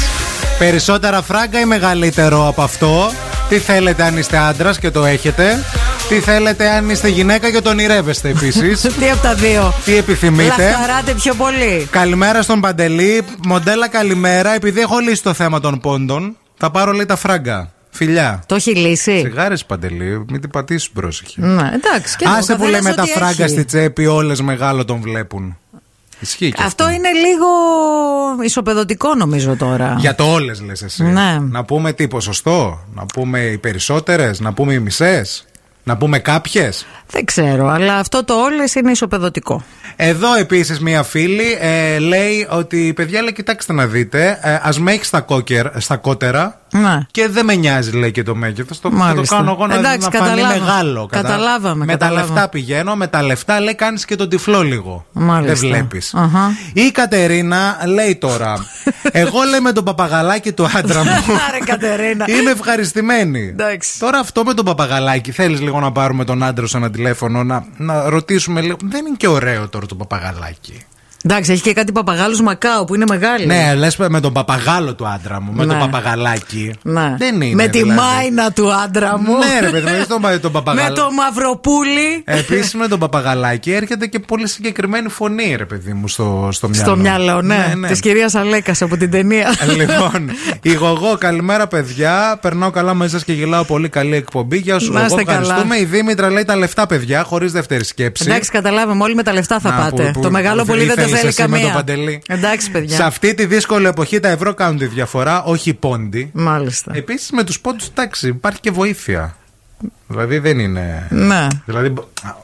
Περισσότερα φράγκα ή μεγαλύτερο από αυτό; Τι θέλετε αν είστε άντρας και το έχετε; Τι θέλετε αν είστε γυναίκα και το ονειρεύεστε επίσης; Τι από τα δύο. Τι επιθυμείτε; Λαχταράτε πιο πολύ. Καλημέρα στον Παντελή. Μοντέλα καλημέρα. Επειδή έχω λύσει το θέμα των πόντων, θα πάρω λέει τα φράγκα. Φιλιά. Το έχει λύσει; Σιγάρε Παντελή, μην την πατήσεις πρόσεχε. Ναι, εντάξει. Και Άσε ο που λέμε καθένας τα ό,τι φράγκα έχει. στη τσέπη, όλες μεγάλο τον βλέπουν. Ισχύει και αυτό. Αυτό είναι λίγο ισοπεδωτικό νομίζω τώρα. Για το όλες λες εσύ. Ναι. Να πούμε τι ποσοστό, να πούμε οι περισσότερες, να πούμε οι μισές, να πούμε κάποιες; Δεν ξέρω, αλλά αυτό το όλες είναι ισοπεδωτικό. Εδώ επίσης μία φίλη ε, λέει ότι παιδιά λέει κοιτάξτε να δείτε, ε, ας με έχει στα, κόκερ- στα κότερα Ναι. και δεν με νοιάζει λέει και το μέγεθος. Το, θα το Μάλιστα. κάνω εγώ να, Εντάξει, να φανεί καταλάβα. μεγάλο. κατα- Καταλάβαμε, Με καταλάβαμε. τα λεφτά πηγαίνω, με τα λεφτά λέει κάνεις και τον τυφλό λίγο. Μάλιστα. Δεν βλέπεις. Αχα. Η Κατερίνα λέει τώρα, εγώ λέει με τον παπαγαλάκι του άντρα μου. Άρε Κατερίνα. Είμαι ευχαριστημένη. Εντάξει. Τώρα αυτό με τον παπαγαλάκι, θέλεις λίγο να πάρουμε τον άντρα σου ένα τηλέφωνο, να, να ρωτήσουμε λίγο. Δεν είναι και ωραίο τώρα το παπαγαλάκι. Εντάξει, έχει και κάτι παπαγάλους Μακάο που είναι μεγάλη. Ναι, λες με τον παπαγάλο του άντρα μου, με Ναι. τον παπαγαλάκι. Ναι. Δεν είναι. Με τη δηλαδή. μάινα του άντρα μου. Ναι, ρε παιδί, μου, τον, τον Με παπαγαλό. το μαυροπούλι. Επίσης με τον παπαγαλάκι έρχεται και πολύ συγκεκριμένη φωνή, ρε παιδί μου, στο, στο μυαλό. Στο μυαλό, ναι. ναι. Της κυρίας Αλέκας από την ταινία. Λοιπόν, η Γογό, καλημέρα παιδιά. Περνάω καλά μαζί σας και γελάω πολύ καλή εκπομπή. Γεια σου, Να Γογό. είστε καλά. Ευχαριστούμε. Η Δήμητρα λέει τα λεφτά, παιδιά, χωρίς δεύτερη σκέψη. Εντάξει, καταλάβαμε. Όλοι με τα λεφτά θα Να, πάτε. που- που- το μεγάλο που πολύ δεν το ήθελες θέλει εσύ με καμία. τον Παντελή. Εντάξει, παιδιά. Σε αυτή τη δύσκολη εποχή τα ευρώ κάνουν τη διαφορά, όχι οι πόντι. Μάλιστα. Επίσης με τους πόντους, εντάξει, υπάρχει και βοήθεια. Δηλαδή δεν είναι. Ναι. Δηλαδή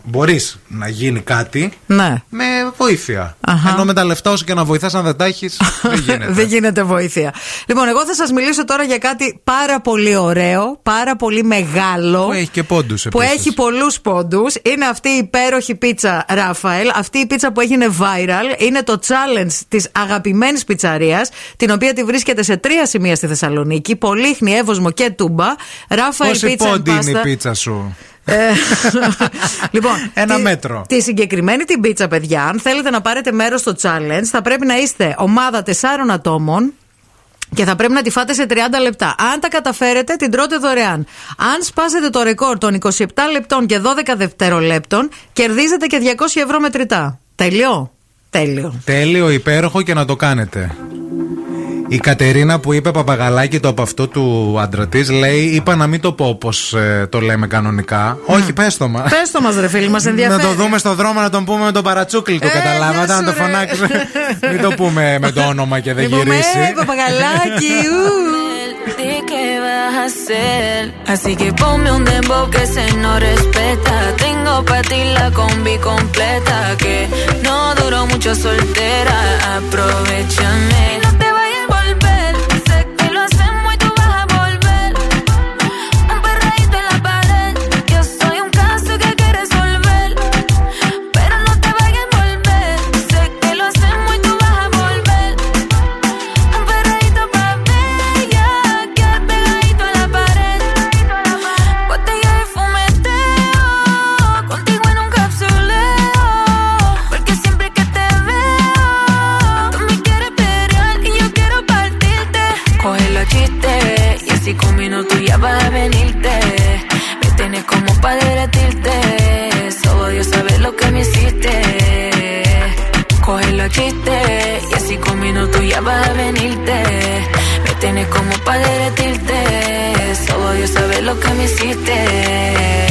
μπορείς να γίνει κάτι Ναι. με βοήθεια. Αχα. Ενώ με τα λεφτά όσο και να βοηθάς, αν δεν τα έχεις, δεν γίνεται. Δεν γίνεται βοήθεια. Λοιπόν, εγώ θα σας μιλήσω τώρα για κάτι πάρα πολύ ωραίο, πάρα πολύ μεγάλο. Που έχει και πόντους Που έχει πολλούς πόντους. Είναι αυτή η υπέροχη πίτσα Ράφαελ. Αυτή η πίτσα που έγινε viral. Είναι το challenge της αγαπημένης πιτσαρίας, την οποία τη βρίσκεται σε τρία σημεία στη Θεσσαλονίκη. Πολύχνη, Εύωσμο και Τούμπα. Ράφαελ Πόση πίτσα and πόντι είναι η pasta. πίτσα σου. Ε, λοιπόν, Ένα τη- μέτρο. Τη συγκεκριμένη την πίτσα, παιδιά, αν θέλετε να πάρετε μέρος στο challenge, θα πρέπει να είστε ομάδα τεσσάρων ατόμων. Και θα πρέπει να τη φάτε σε 30 λεπτά. Αν τα καταφέρετε, την τρώτε δωρεάν. Αν σπάσετε το ρεκόρ των 27 λεπτών και 12 δευτερολέπτων, κερδίζετε και 200 ευρώ μετρητά. Τέλειο. Τέλειο. Τέλειο, υπέροχο και να το κάνετε. Η Κατερίνα που είπε παπαγαλάκι το από αυτό του άντρα της, λέει: Είπα να μην το πω όπως ε, το λέμε κανονικά. Mm. Όχι, πες το μα. Πες το μας, ρε φίλοι, μας ενδιαφέρει. Να το δούμε στον δρόμο να τον πούμε με τον παρατσούκλι του, ε, καταλάβατε. Να το φωνάξουμε. μην το πούμε με το όνομα και δεν λοιπόν, ε, γυρίσει. Ε, παπαγαλάκι, que vas a hacer. Así que ponme un dembow que se no respeta. Tengo para ti la combi completa. Que no duró mucho soltera. Aprovechame. derretirte. Solo Dios sabe lo que me hiciste. Coge la chiste y así con minutos ya vas a venirte. Me tienes como para derretirte. Solo Dios sabe lo que me hiciste.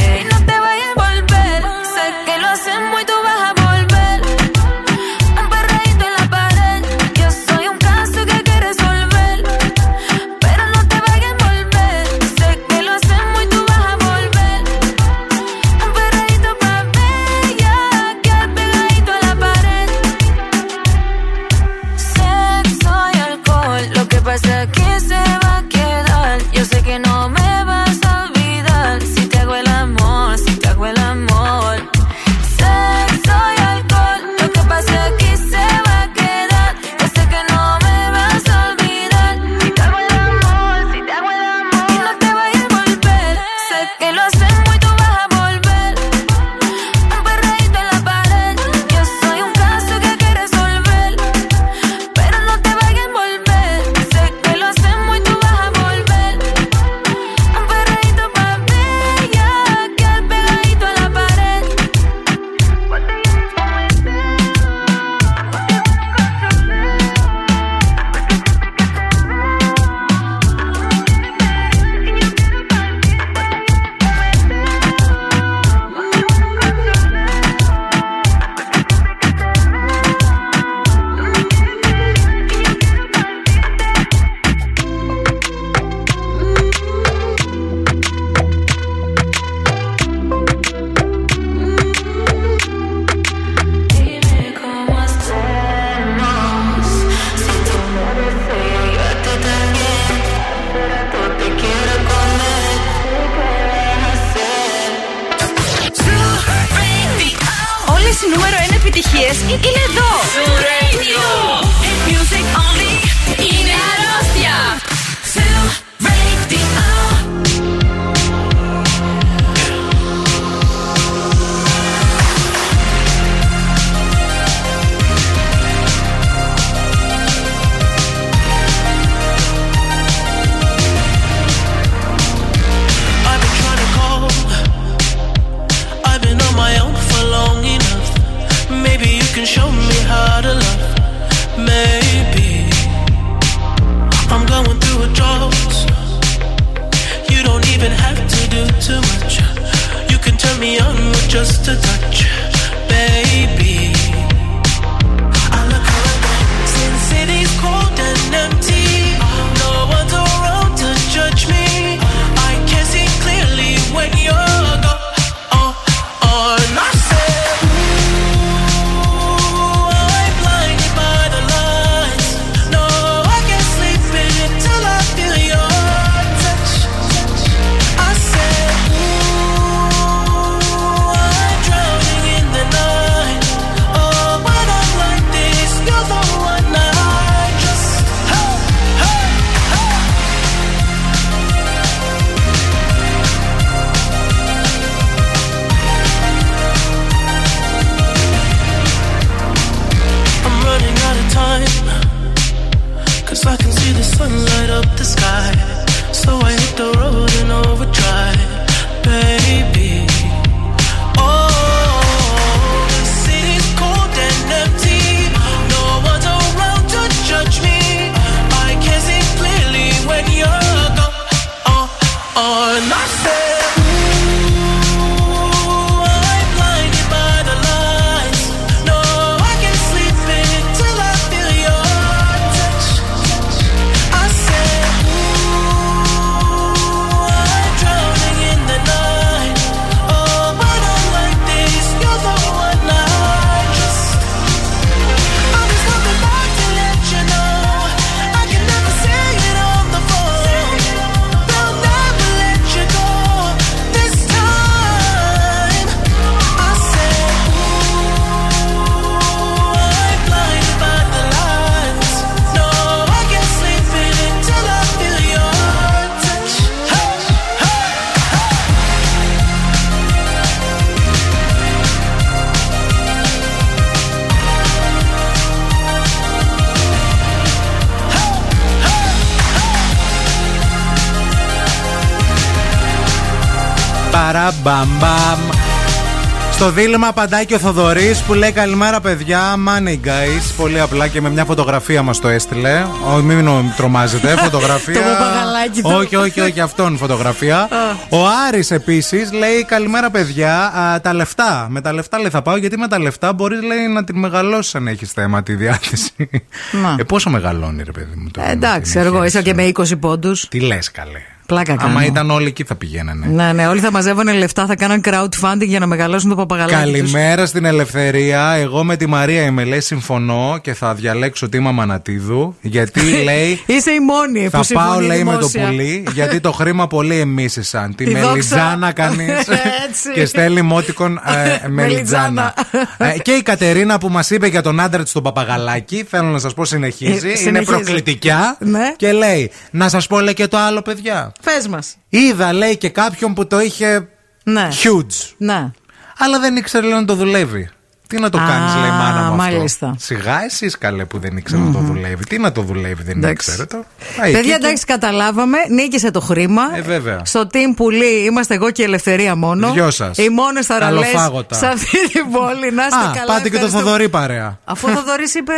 Στο δίλημα απαντάει και ο Θοδωρής που λέει Καλημέρα, παιδιά. Money guys. Πολύ απλά και με μια φωτογραφία μας το έστειλε. Όχι, μην τρομάζετε. Φωτογραφία. Το παπαγαλάκι του. όχι, όχι, όχι, αυτόν φωτογραφία. ο Άρης επίσης λέει Καλημέρα, παιδιά. Α, τα λεφτά. Με τα λεφτά λέει θα πάω γιατί με τα λεφτά μπορείς να την μεγαλώσεις αν έχεις θέμα τη διάθεση. Να. Ε, πόσο μεγαλώνει, ρε παιδί μου. Το Ε, εντάξει, εγώ είσαι και με 20 πόντους. Τι λες, καλέ. Πλάκα κάνω. Άμα ήταν όλοι εκεί θα πηγαίνανε. Ναι, ναι, όλοι θα μαζεύανε λεφτά, θα κάναν crowdfunding για να μεγαλώσουν το παπαγαλάκι. τους. Καλημέρα στην ελευθερία. Εγώ με τη Μαρία είμαι, λέει, συμφωνώ και θα διαλέξω τη Μαμανατίδου. Γιατί λέει. Είσαι η μόνη που Θα συμφωνεί πάω, λέει, με το δημόσια. πουλί, γιατί το χρήμα πολύ εμίσησαν. Τη Τη δόξα. μελιτζάνα κανείς. Έτσι. και στέλνει μότικον ε, μελιτζάνα. Ε, και η Κατερίνα που μας είπε για τον άντρα της τον παπαγαλάκι, θέλω να σας πω συνεχίζει. Ε, είναι συνεχίζει. προκλητικά. Ναι. Και λέει, να σας πω, λέει και το άλλο, παιδιά. Πες μας. Είδα, λέει, και κάποιον που το είχε Ναι. huge. Ναι. Αλλά δεν ήξερε λέει, να το δουλεύει. Τι να το Α, κάνεις, λέει η μάνα μου. αυτό. μάλιστα. Σιγά εσείς καλέ που δεν ήξερε να το δουλεύει. Τι να το δουλεύει, δεν Εντάξει. ήξερε το. Πάει εκεί Παιδιά, και- εντάξει, καταλάβαμε. Νίκησε το χρήμα. Ε, βέβαια. Στο team πουλί είμαστε εγώ και η Ελευθερία μόνο. Δυο σας. Οι μόνες θαραλέ Καλοφάγωτα. σε αυτή την πόλη. Να είστε Α, καλά. πάτε και το ευχαριστώ. Θοδωρή παρέα. Αφού ο Θοδωρής είπε.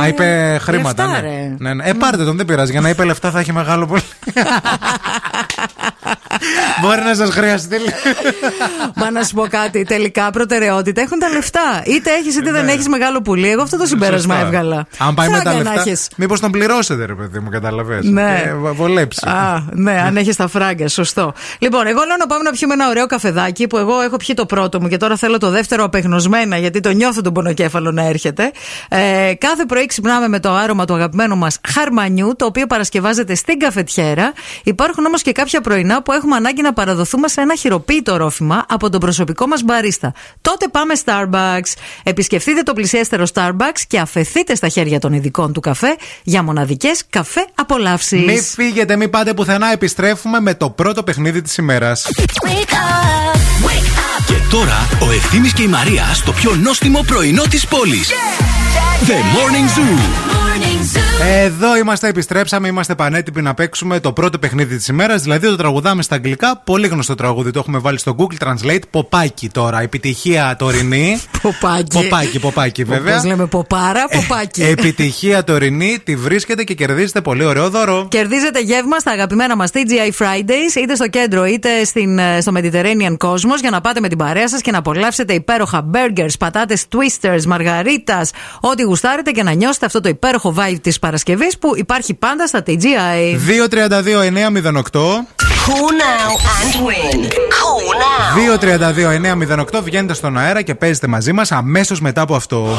Α, είπε χρήματα. λεφτά, ναι. ρε. Ναι, ναι. Ε, πάρτε τον, δεν πειράζει. Για να είπε λεφτά θα έχει μεγάλο πολύ. Μπορεί να σας χρειαστεί. Μα να σου πω κάτι. Τελικά προτεραιότητα έχουν τα λεφτά. Είτε έχεις είτε δεν έχεις μεγάλο πουλί. Εγώ αυτό το συμπέρασμα Ε, ναι. Σωστά. έβγαλα. Αν πάει με τα Φράγκα να λεφτά. έχεις. Μήπως τον πληρώσετε, ρε παιδί μου, καταλαβες. Ναι. Και βα- βολέψει. Α, ναι, αν έχεις τα φράγκα, σωστό. Λοιπόν, εγώ λέω να πάμε να πιούμε ένα ωραίο καφεδάκι που εγώ έχω πιει το πρώτο μου και τώρα θέλω το δεύτερο απεγνωσμένα γιατί το νιώθω τον πονοκέφαλο να έρχεται. Ε, κάθε πρωί ξυπνάμε με το άρωμα του αγαπημένου μας χαρμανιού, το οποίο παρασκευάζεται στην καφετιέρα. Υπάρχουν όμως και κάποια πρωινά που έχουμε ανάγκη να παραδοθούμε σε ένα χειροποίητο ρόφημα από τον προσωπικό μας μπαρίστα. Τότε πάμε Starbucks. Επισκεφτείτε το πλησιέστερο Starbucks και αφαιθείτε στα χέρια των ειδικών του καφέ για μοναδικές καφέ απολαύσεις. Μην φύγετε, μην πάτε πουθενά. Επιστρέφουμε με το πρώτο παιχνίδι της ημέρας. Και τώρα ο Ευθύμης και η Μαρία στο πιο νόστιμο πρωινό της πόλης. The Morning Zoo. Εδώ είμαστε, επιστρέψαμε, είμαστε πανέτοιμοι να παίξουμε το πρώτο παιχνίδι της ημέρας. Δηλαδή το τραγουδάμε στα αγγλικά. Πολύ γνωστό τραγούδι. Το έχουμε βάλει στο Google Translate. Ποπάκι τώρα. Επιτυχία τωρινή. Ποπάκι. Ποπάκι, ποπάκι βέβαια. Όπω λέμε, ποπάρα, ποπάκι. Ε, επιτυχία τωρινή. Τη βρίσκετε και κερδίζετε πολύ ωραίο δώρο. Κερδίζετε γεύμα στα αγαπημένα μας TGI Fridays, είτε στο κέντρο είτε στην, ε, στο Mediterranean Cosmos, για να πάτε με την παρέα σας και να απολαύσετε υπέροχα burgers, πατάτες twisters, μαργαρίτας, ό,τι γουστάρετε και να νιώσετε αυτό το υπέροχο vibe τη Παρασκευή που υπάρχει πάντα στα TGI. 232-908. Call now and win. Call now. 232-908. Βγαίνετε στον αέρα και παίζετε μαζί μας αμέσως μετά από αυτό.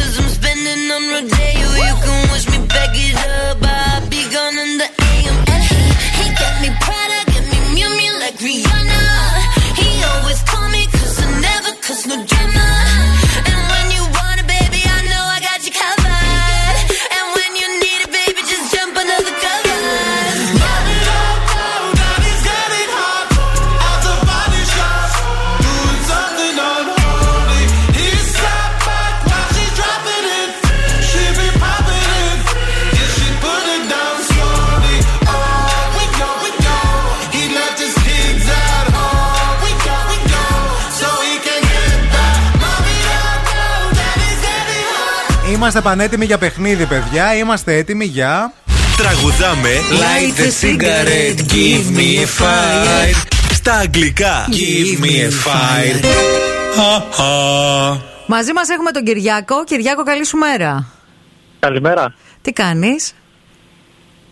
Είμαστε πανέτοιμοι για παιχνίδι, παιδιά. Είμαστε έτοιμοι για. Τραγουδάμε Light a cigarette, give me a fire. Στα αγγλικά Give me a fire Μαζί μας έχουμε τον Κυριάκο. Κυριάκο, καλή σου μέρα. Καλημέρα. Τι κάνεις;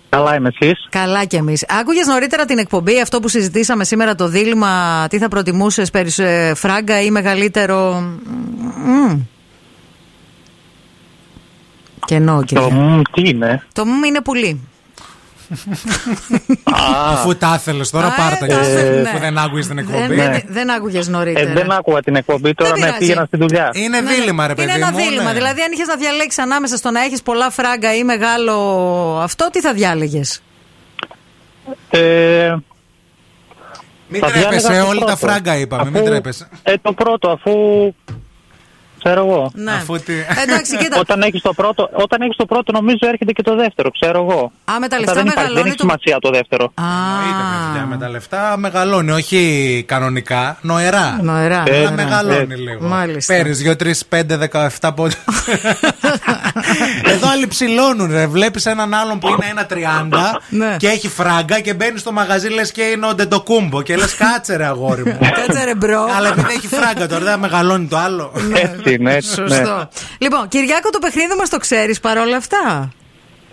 Καλά είμαι εσείς. Καλά κι εμείς. Άκουγες νωρίτερα την εκπομπή, αυτό που συζητήσαμε σήμερα το δίλημα, τι θα προτιμούσες, φράγκα ή μεγαλύτερο. Μμμ. Κενό, Το Κυριάκο. μ, τι είναι; Το μου είναι πουλί. Αφού τα ήθελε τώρα, Α, πάρτα ε, κι εσύ, ε, που ναι. δεν άκουγες την εκπομπή. Δεν, δεν, δεν άκουγες νωρίτερα. Ε, δεν άκουγα την εκπομπή, τώρα Δεν με πειράζει. πήγαινα στη δουλειά. Είναι Ναι, δίλημα, ρε παιδί Είναι ένα μου, δίλημα. ναι. Δηλαδή, αν είχες να διαλέξεις ανάμεσα στο να έχεις πολλά φράγκα ή μεγάλο αυτό, τι θα διάλεγες; Ε, Μην θα τρέπεσαι, διάλεγα το όλοι τα πρώτο. φράγκα είπαμε, μην Αφού- τρέπεσαι. Ε, το πρώτο, αφού. Ξέρω εγώ. Ναι. Αφού τι. Εντάξει, κοίτα. Όταν έχεις το, πρώτο, όταν έχεις το πρώτο, νομίζω έρχεται και το δεύτερο, ξέρω εγώ. Α, με τα Μετά λεφτά δεν, υπάρχει, δεν μεγαλώνει έχει το. σημασία το δεύτερο. Εννοείται, παιδιά, με τα λεφτά μεγαλώνει, όχι κανονικά, νοερά. Νοερά. Αλλά Ε, μεγαλώνει ναι. λίγο. Μάλιστα. Παίρνεις 2, 3, 5, 17 πόντους. Εδώ άλλοι ψηλώνουν, ρε. Βλέπεις έναν άλλον που είναι ένα 30 Ναι. και έχει φράγκα και μπαίνει στο μαγαζί λες και είναι ο Αντετοκούνμπο. Και λες κάτσε ρε αγόρι μου. Κάτσε ρε bro. Αλλά επειδή έχει φράγκα τώρα δεν μεγαλώνει το άλλο. Έτσι είναι, έτσι. Ναι. Σωστό. Λοιπόν, Κυριάκο, το παιχνίδι μας το ξέρεις παρόλα αυτά;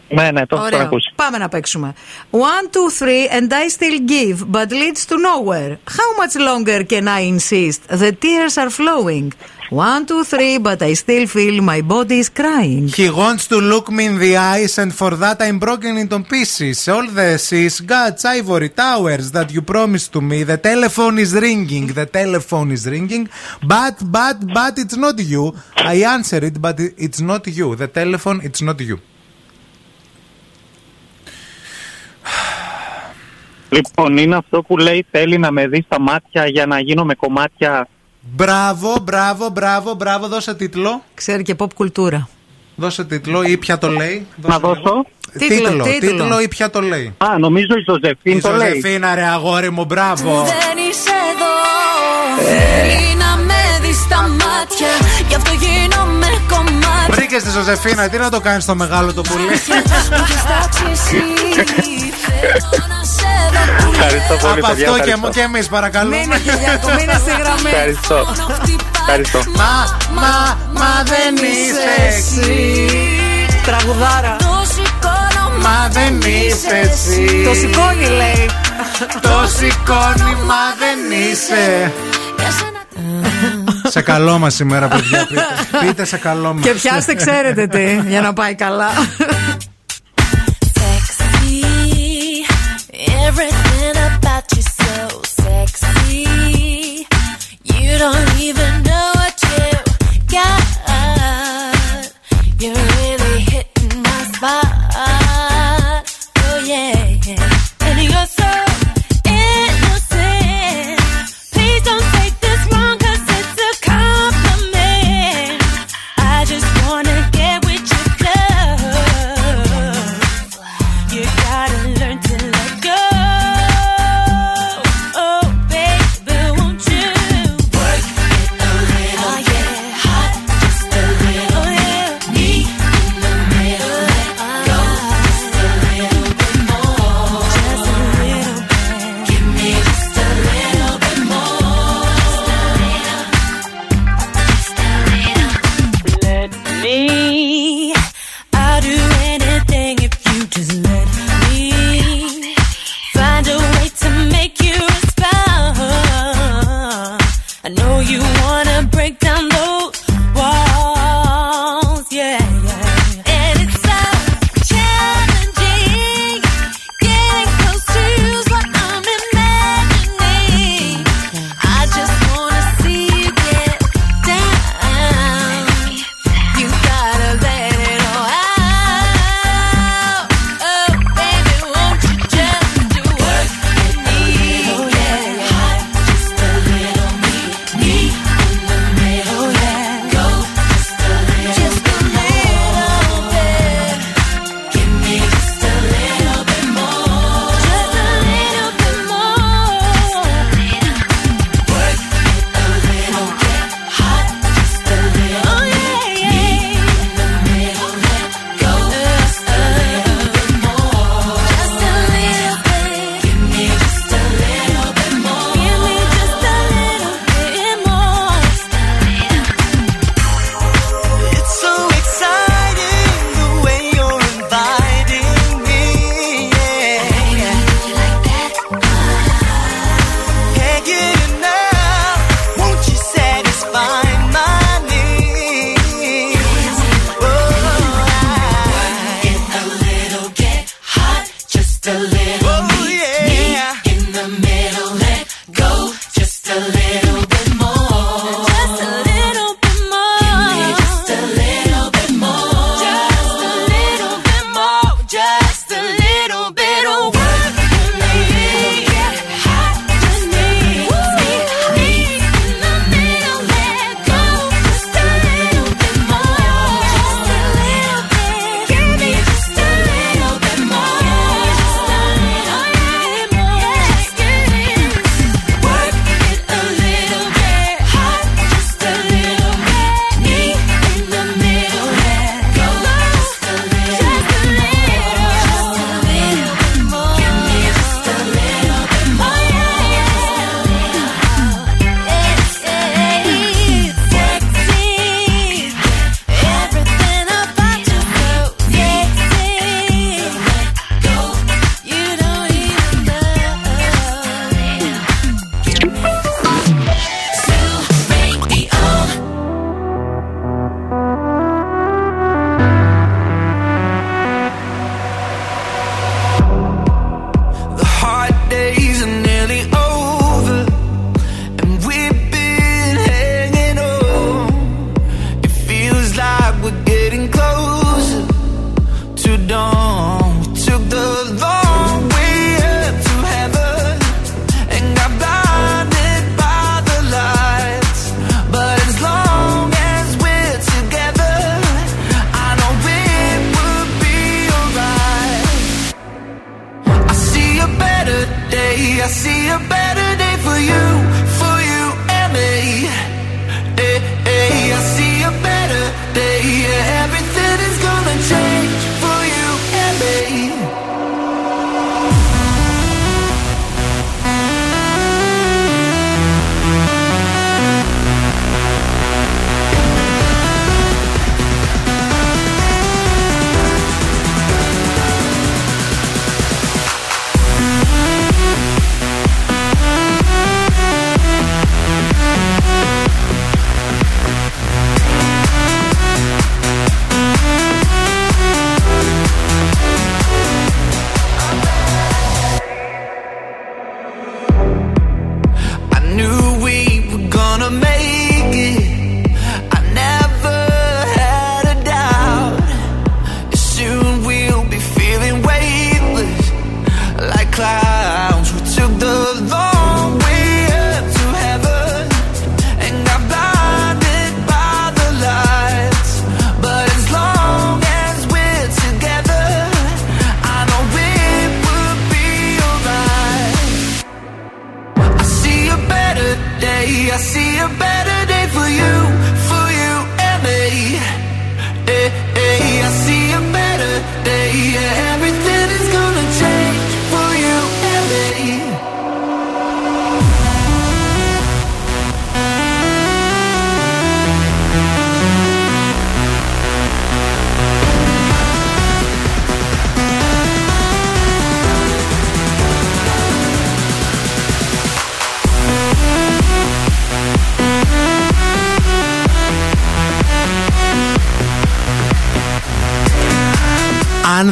ναι, ναι, το έχω Ωραίο. ακούσει. Πάμε να παίξουμε. One, two, three, and I still give, but leads to nowhere. How much longer can I insist? The tears are flowing. One, two, three, but I still feel my body is crying. He wants to look me in the eyes, and for that I'm broken into pieces. All the seas, gods, ivory towers that you promised to me. The telephone is ringing, the telephone is ringing, but, but, but it's not you. I answer it, but it- it's not you. The telephone, it's not you. Λοιπόν, είναι αυτό που λέει θέλει να με δει στα μάτια για να γίνω με κομμάτια. Μπράβο, μπράβο, μπράβο, μπράβο. Δώσε τίτλο. Ξέρει και pop κουλτούρα. Δώσε τίτλο ή ποια το λέει. Να δώσω. Τίτλο, Τίτλο, τίτλο. τίτλο ή ποια το λέει. Α, νομίζω η Ζωζεφίν Η το λέει. Ζωζεφίνα, ρε αγόρι μου, μπράβο. Δεν είσαι εδώ Θέλει να με δεις στα μάτια Γι' αυτό γίνομαι κομμάτι Βρήκες τη Ζωζεφίνα, τι να το κάνεις στο μεγάλο το πουλί. Μου έχεις τάξει εσύ Θέλω να σε δω που Ευχαριστώ πολύ, Από παιδιά. αυτό και, ευχαριστώ. και εμείς παρακαλούμε. Μείνε, Κυριάκο, μείνε στη γραμμή. Ευχαριστώ. Ευχαριστώ. Μα, μα, μα δεν είσαι εσύ. Τραγουδάρα. Το σηκώνω Μα δεν είσαι εσύ. Το σηκώνει, λέει. Το σηκώνει, μα δεν είσαι. Σε καλό μας σήμερα, παιδιά. Πείτε, πείτε σε καλό μας. Και πιάστε, ξέρετε τι, για να πάει καλά. Everything about you so sexy. You don't even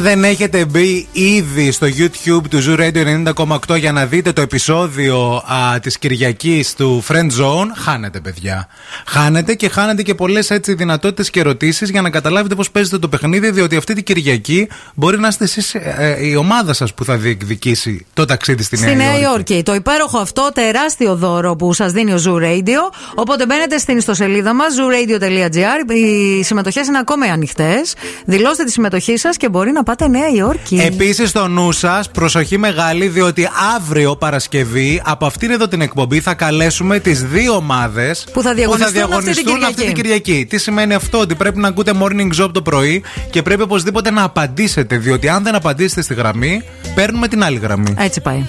δεν έχετε μπει ήδη στο YouTube του Zoo Radio 90,8 για να δείτε το επεισόδιο α, της Κυριακής του Friend Zone, χάνετε παιδιά. Χάνετε και χάνετε και πολλές έτσι δυνατότητες και ερωτήσεις για να καταλάβετε πώς παίζετε το παιχνίδι, διότι αυτή την Κυριακή μπορεί να είστε εσείς ε, ε, η ομάδα σας που θα διεκδικήσει το ταξίδι στη Νέα, Στη Νέα Υόρκη. Υόρκη. Το υπέροχο αυτό τεράστιο δώρο που σας δίνει ο Zoo Radio. Οπότε μπαίνετε στην ιστοσελίδα μας zooradio.gr. Οι συμμετοχές είναι ακόμα ανοιχτές. Δηλώστε τη συμμετοχή σας και μπορεί να πάτε Νέα Υόρκη. Επίσης, στο νου σας, προσοχή μεγάλη, διότι αύριο Παρασκευή από αυτήν εδώ την εκπομπή θα καλέσουμε τις δύο ομάδες Που θα διαγωνιστούν αυτή την Κυριακή. αυτή την Κυριακή. Τι σημαίνει αυτό, ότι πρέπει να ακούτε morning job το πρωί και πρέπει οπωσδήποτε να απαντήσετε, διότι αν δεν απαντήσετε στη γραμμή, παίρνουμε την άλλη γραμμή. Έτσι πάει.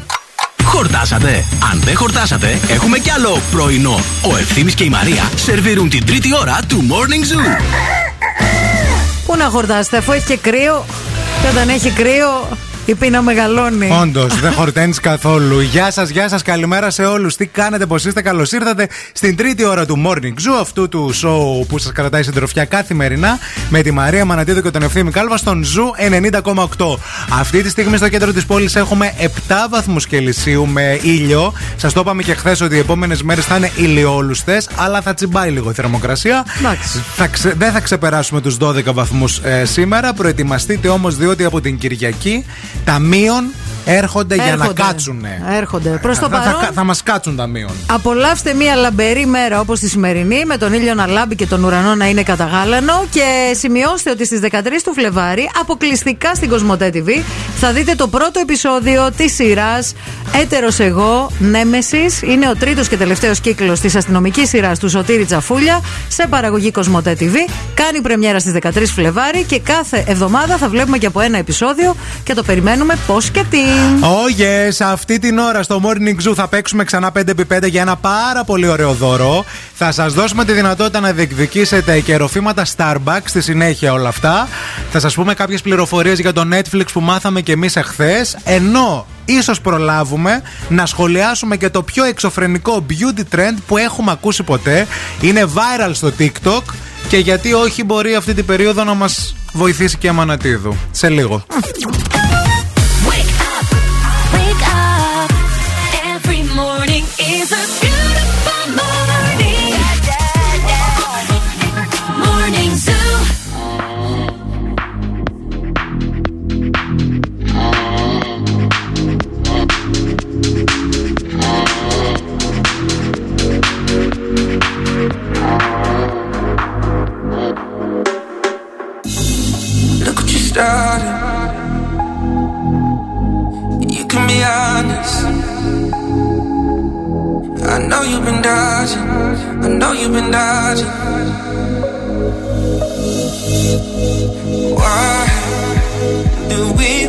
Χορτάσατε. Αν δεν χορτάσατε, έχουμε κι άλλο πρωινό. Ο Ευθύμης και η Μαρία σερβίρουν την τρίτη ώρα του Morning Zoo. Πού να χορτάσετε, αφού έχει και κρύο. Και όταν έχει κρύο, η πείνα μεγαλώνει. Όντως, δεν χορταίνεις καθόλου. Γεια σας, γεια σας, καλημέρα σε όλους. Τι κάνετε, πώ είστε, καλώς ήρθατε στην τρίτη ώρα του Morning Zoo, αυτού του show που σας κρατάει συντροφιά καθημερινά με τη Μαρία Μανατίδου και τον Ευθύμη Κάλβα στον Zoo 90,8. Αυτή τη στιγμή στο κέντρο της πόλης έχουμε 7 βαθμούς Κελσίου με ήλιο. Σας το είπαμε και χθες ότι οι επόμενες μέρες θα είναι ηλιόλουστες, αλλά θα τσιμπάει λίγο η θερμοκρασία. Θα ξε- δεν θα ξεπεράσουμε τους 12 βαθμούς σήμερα. Προετοιμαστείτε όμως, διότι από την Κυριακή τα μείον έρχονται, για να Έρχονται. κάτσουν. Έρχονται. Προς το θα, θα, παρόν, θα, θα μας κάτσουν τα μείον. Απολαύστε μια λαμπερή μέρα όπως τη σημερινή, με τον ήλιο να λάμπει και τον ουρανό να είναι καταγάλανο. Και σημειώστε ότι στις 13 του Φλεβάρι, αποκλειστικά στην Κοσμοτέ TV, θα δείτε το πρώτο επεισόδιο της σειράς Έτερος Εγώ Νέμεσης. Είναι ο τρίτος και τελευταίος κύκλος της αστυνομικής σειράς του Σωτήρη Τσαφούλια σε παραγωγή Κοσμοτέ TV. Κάνει πρεμιέρα στις 13 Φλεβάρι και κάθε εβδομάδα θα βλέπουμε και από ένα επεισόδιο και το περιμένουμε πώς και τι. Oh yes, αυτή την ώρα στο Morning Zoo θα παίξουμε ξανά 5x5 για ένα πάρα πολύ ωραίο δώρο. Θα σας δώσουμε τη δυνατότητα να διεκδικήσετε και ροφήματα Starbucks στη συνέχεια όλα αυτά. Θα σας πούμε κάποιες πληροφορίες για το Netflix που μάθαμε και εμείς εχθές. Ενώ ίσως προλάβουμε να σχολιάσουμε και το πιο εξωφρενικό beauty trend που έχουμε ακούσει ποτέ. Είναι viral στο TikTok. Και γιατί όχι μπορεί αυτή την περίοδο να μας βοηθήσει και η Αμανατίδου. Σε λίγο. started. You can be honest. I know you've been dodging. I know you've been dodging. Why do we?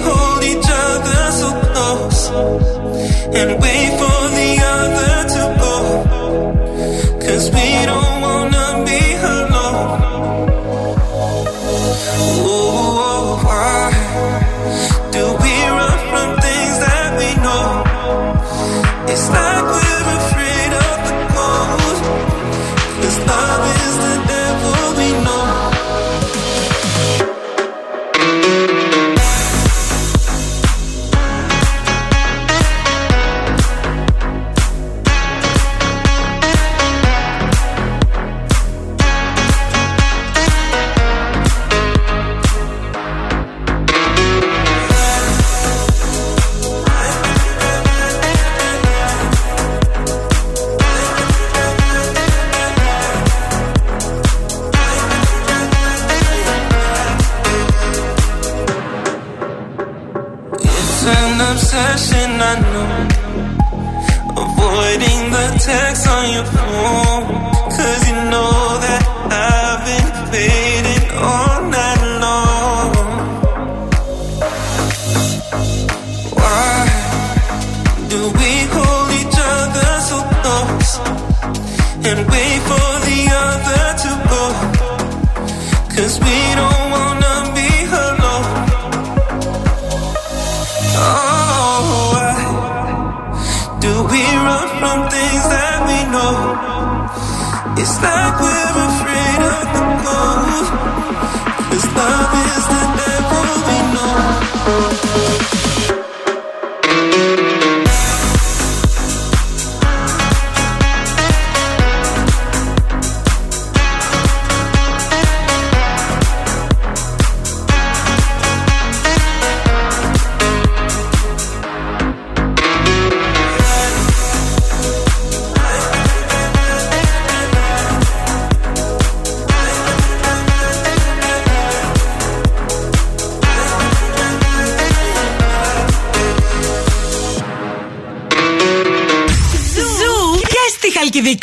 It's like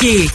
Aqui.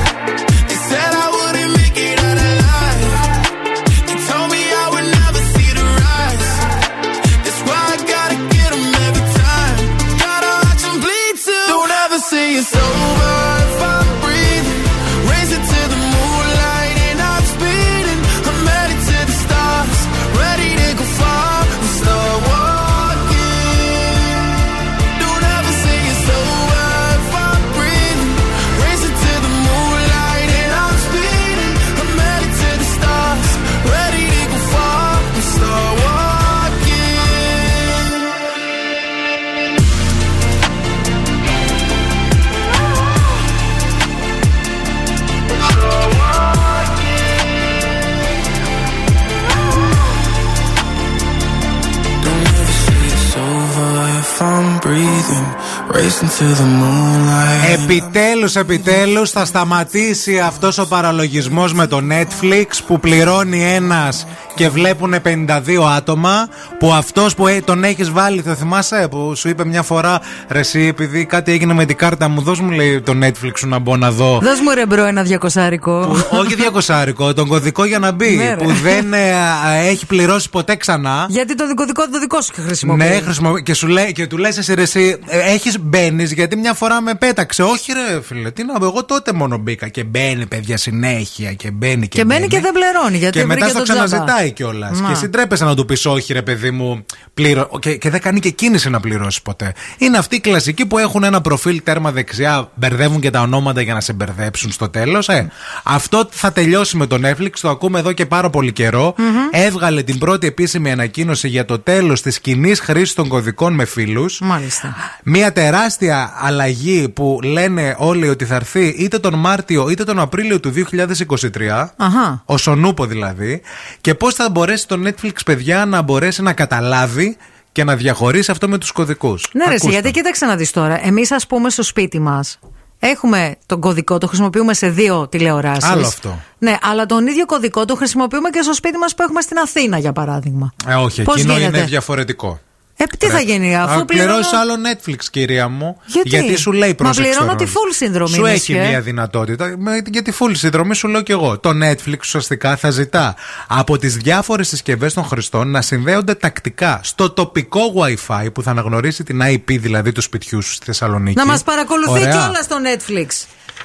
so Επιτέλους, επιτέλους θα σταματήσει αυτός ο παραλογισμός με το Netflix που πληρώνει ένας και βλέπουν 52 άτομα που αυτός που ε, τον έχεις βάλει, το θυμάσαι που σου είπε μια φορά ρε εσύ επειδή κάτι έγινε με την κάρτα μου δώσ' μου λέει το Netflix σου να μπω να δω Δώσ' μου ρε bro ένα διακοσάρικο. όχι διακοσάρικο, τον κωδικό για να μπει. Ναι, ρε. που δεν ε, α, έχει πληρώσει ποτέ ξανά. Γιατί το δικό, δικό, το δικό σου χρησιμοποιεί. Ναι, χρησιμο... και, σου λέει, και του λες εσύ, ρε, εσύ έχεις μπαίνεις γιατί μια φορά με πέταξε. Όχι, ρε φίλε, τι να πω, εγώ τότε μόνο μπήκα. Και μπαίνει, παιδιά, συνέχεια και μπαίνει και, Και μπαίνει και δεν πληρώνει. Γιατί και μετά βρήκε στο τον τζάμπα. ξαναζητάει κιόλας. Να. Και εσύ τρέπεσαι να του πεις, Όχι, ρε παιδί μου, πλήρω. Και, και δεν κάνει και κίνηση να πληρώσει ποτέ. Είναι αυτοί οι κλασικοί που έχουν ένα προφίλ τέρμα δεξιά, μπερδεύουν και τα ονόματα για να σε μπερδέψουν στο τέλος. Ε, αυτό θα τελειώσει με το Netflix, το ακούμε εδώ και πάρα πολύ καιρό. Έβγαλε την πρώτη επίσημη ανακοίνωση για το τέλος της κοινής χρήσης των κωδικών με φίλους. Μάλιστα. Μια τεράστια αλλαγή που λένε όλοι ότι θα έρθει είτε τον Μάρτιο είτε τον Απρίλιο του 2023. Αχα. Ο Σονούπο δηλαδή. Και πώς θα μπορέσει το Netflix, παιδιά, να μπορέσει να καταλάβει και να διαχωρίσει αυτό με τους κωδικούς. Ναι, ρε, εσύ, γιατί κοίταξε να δεις τώρα. Εμείς, ας πούμε, στο σπίτι μας έχουμε τον κωδικό, το χρησιμοποιούμε σε δύο τηλεοράσεις. Άλλο αυτό. Ναι, αλλά τον ίδιο κωδικό το χρησιμοποιούμε και στο σπίτι μας που έχουμε στην Αθήνα, για παράδειγμα. Ε, όχι, Πώς εκείνο γίνεται; είναι διαφορετικό. Ε, τι θα γίνει, αφού Α, πληρώνω. πληρώσεις άλλο Netflix, κυρία μου. Γιατί; σου λέει Μα πρόσεξε πληρώνω τώρα. τη full συνδρομή, Σου έχει Μεσιέ. μια δυνατότητα. Με- Για τη full συνδρομή σου λέω και εγώ. Το Netflix ουσιαστικά θα ζητά από τις διάφορες συσκευές των χρηστών να συνδέονται τακτικά στο τοπικό WiFi που θα αναγνωρίσει την IP δηλαδή του σπιτιού σου στη Θεσσαλονίκη. Να μας παρακολουθεί Ωραία. κιόλας στο Netflix.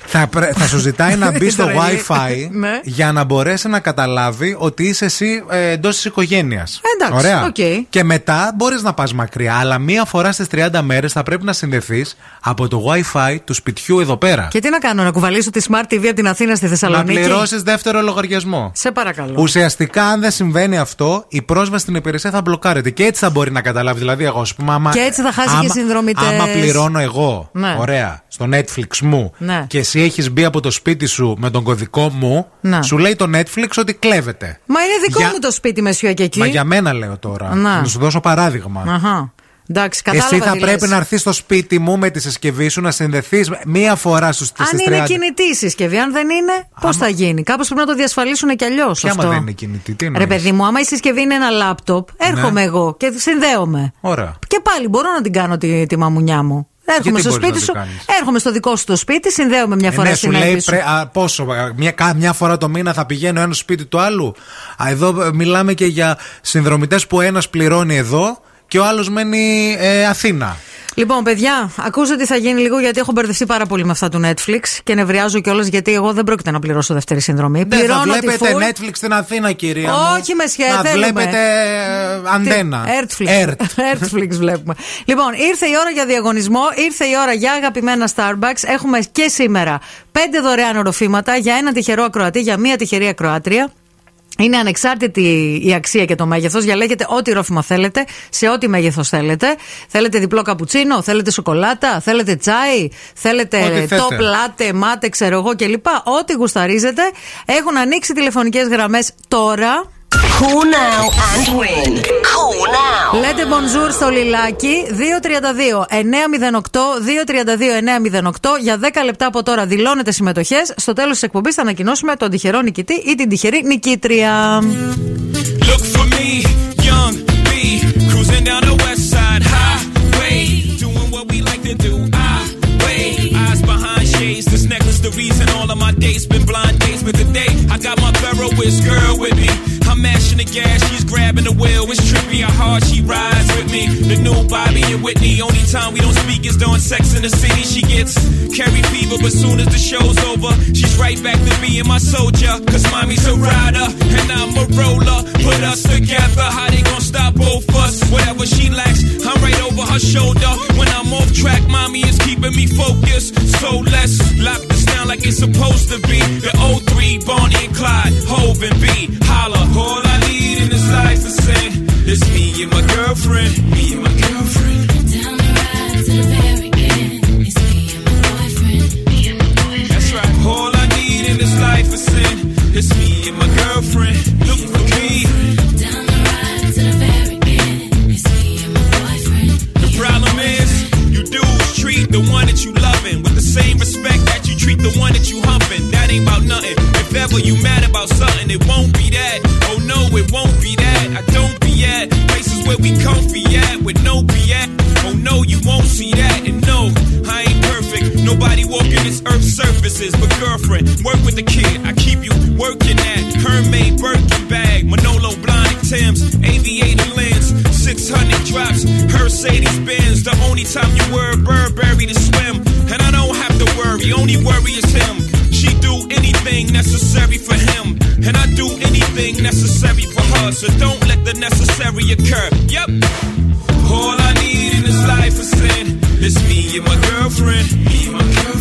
Θα, πρέ- θα σου ζητάει να μπει στο Τρελή. WiFi Ναι. για να μπορέσει να καταλάβει ότι είσαι εσύ ε, εντός της οικογένειας. Εντάξει, Ωραία. οκ. Και μετά μπορείς να πας μακριά, αλλά μία φορά στις 30 μέρες θα πρέπει να συνδεθείς από το WiFi του σπιτιού εδώ πέρα. Και τι να κάνω, να κουβαλήσω τη Smart TV από την Αθήνα στη Να Θεσσαλονίκη; πληρώσεις δεύτερο λογαριασμό. Σε παρακαλώ. Ουσιαστικά, αν δεν συμβαίνει αυτό, η πρόσβαση στην υπηρεσία θα μπλοκάρεται. Και έτσι θα μπορεί να καταλάβεις. Δηλαδή, εγώ, ας πούμε, άμα. Και έτσι θα χάσει και άμα- συνδρομητές. Άμα πληρώνω εγώ, Ναι. ωραία, στο Netflix μου, Ναι. και εσύ έχεις μπει από το σπίτι σου με τον κωδικό μου, Ναι. σου λέει το Netflix ότι κλέβεται. Μα είναι δικό Για- μου το σπίτι μεσιό και εκεί. Μα για μένα λέω τώρα. Να. Να σου δώσω παράδειγμα. Αχα. Εντάξει, κατάλαβα. Εσύ θα τι πρέπει λες. να έρθεις στο σπίτι μου με τη συσκευή σου να συνδεθείς μία φορά στου Αν στις είναι 30. κινητή η συσκευή, αν δεν είναι, πώς θα γίνει; Κάπως πρέπει να το διασφαλίσουν κι αλλιώς. Ποια άμα δεν είναι κινητή, τι Ρε εννοείς; παιδί μου, άμα η συσκευή είναι ένα λάπτοπ, έρχομαι Ναι. εγώ και συνδέομαι. Ωραία. Και πάλι μπορώ να την κάνω τη, τη μαμουνιά μου. Έρχομαι Γιατί στο μπορείς σπίτι να σου, την κάνεις; έρχομαι στο δικό σου το σπίτι, συνδέομαι μια Ε, φορά ναι, σου στην λέει άκρη σου. πρέ- α, πόσο, α, μια, κα- μια φορά το μήνα θα πηγαίνω ένα σπίτι του άλλου. Α, εδώ ε, μιλάμε και για συνδρομητές που ένας πληρώνει εδώ και ο άλλος μένει ε, Αθήνα. Λοιπόν, παιδιά, ακούστε τι θα γίνει λίγο γιατί έχω μπερδευτεί πάρα πολύ με αυτά του Netflix και νευριάζω κιόλας γιατί εγώ δεν πρόκειται να πληρώσω δεύτερη συνδρομή. Δεν θα Πληρώνω τη βλέπετε full. Netflix στην Αθήνα, κυρία. μου. Όχι, με σχέση. Να θέλουμε. βλέπετε ε, αντένα. Earthflix. Ερτ. Earthflix βλέπουμε. Λοιπόν, ήρθε η ώρα για διαγωνισμό, ήρθε η ώρα για αγαπημένα Starbucks. Έχουμε και σήμερα πέντε δωρεάν οροφήματα για ένα τυχερό ακροατή, για μία τυχερή ακροάτρια. Είναι ανεξάρτητη η αξία και το μέγεθος. Διαλέγετε ό,τι ρόφημα θέλετε, σε ό,τι μέγεθος θέλετε. Θέλετε διπλό καπουτσίνο, θέλετε σοκολάτα, θέλετε τσάι, θέλετε Ό,τι θέτε. top latte, μάτε, ξέρω εγώ κλπ. Ό,τι γουσταρίζετε. Έχουν ανοίξει τηλεφωνικές γραμμές τώρα. Call now and win. Call now. Λέτε bonjour στο λιλάκι 232-908 232-908 για 10 λεπτά από τώρα δηλώνετε συμμετοχέ. Στο τέλο τη εκπομπή θα ανακοινώσουμε τον τυχερό νικητή ή την τυχερή νικήτρια. Look for me, young B, cruising down the west side highway, doing what we like to do. I wait, eyes behind shades. This necklace, the reason all of my dates been blind dates. But today, I got my Ferroist girl with me. I'm mashing the gas, she's grabbing the wheel. It's trippy how hard she rides with me. The new Bobby and Whitney. Only time we don't speak is during sex in the city. She gets carry fever, but soon as the show's over, she's right back to being my soldier. Cause mommy's a rider, and I'm a roller. Put us together, how they gonna stop both us? Whatever she lacks, I'm right over her shoulder. When I'm off track, mommy is keeping me focused. So let's lock this like it's supposed to be. The 03, Bonnie and Clyde, Hove and B. Holla, all I need in this life is sin. It's me and my girlfriend. Me and my girlfriend. Down the ride to the. It's me and my boyfriend. Me and my boyfriend. That's right. All I need in this life is sin. It's me and my girlfriend. Look for me. Down the ride to the very end. It's me and my boyfriend. The problem is, you dudes treat the one that you Treat the one that you humping, that ain't about nothing. If ever you mad about something, it won't be that. Oh no, it won't be that. I don't be at places where we comfy at with no at. Oh no, you won't see that. And no, I ain't perfect. Nobody walking this earth surfaces. But girlfriend, work with the kid. I keep you working at Hermès Birkin bag, Manolo blind Tim's, aviator lens, 600 drops, Mercedes Benz. The only time you were Burberry to swim, and I worry, only worry is him. She do anything necessary for him, and I do anything necessary for her. So don't let the necessary occur. Yep. All I need in this life is sin. It's me and my girlfriend. Me and my girlfriend.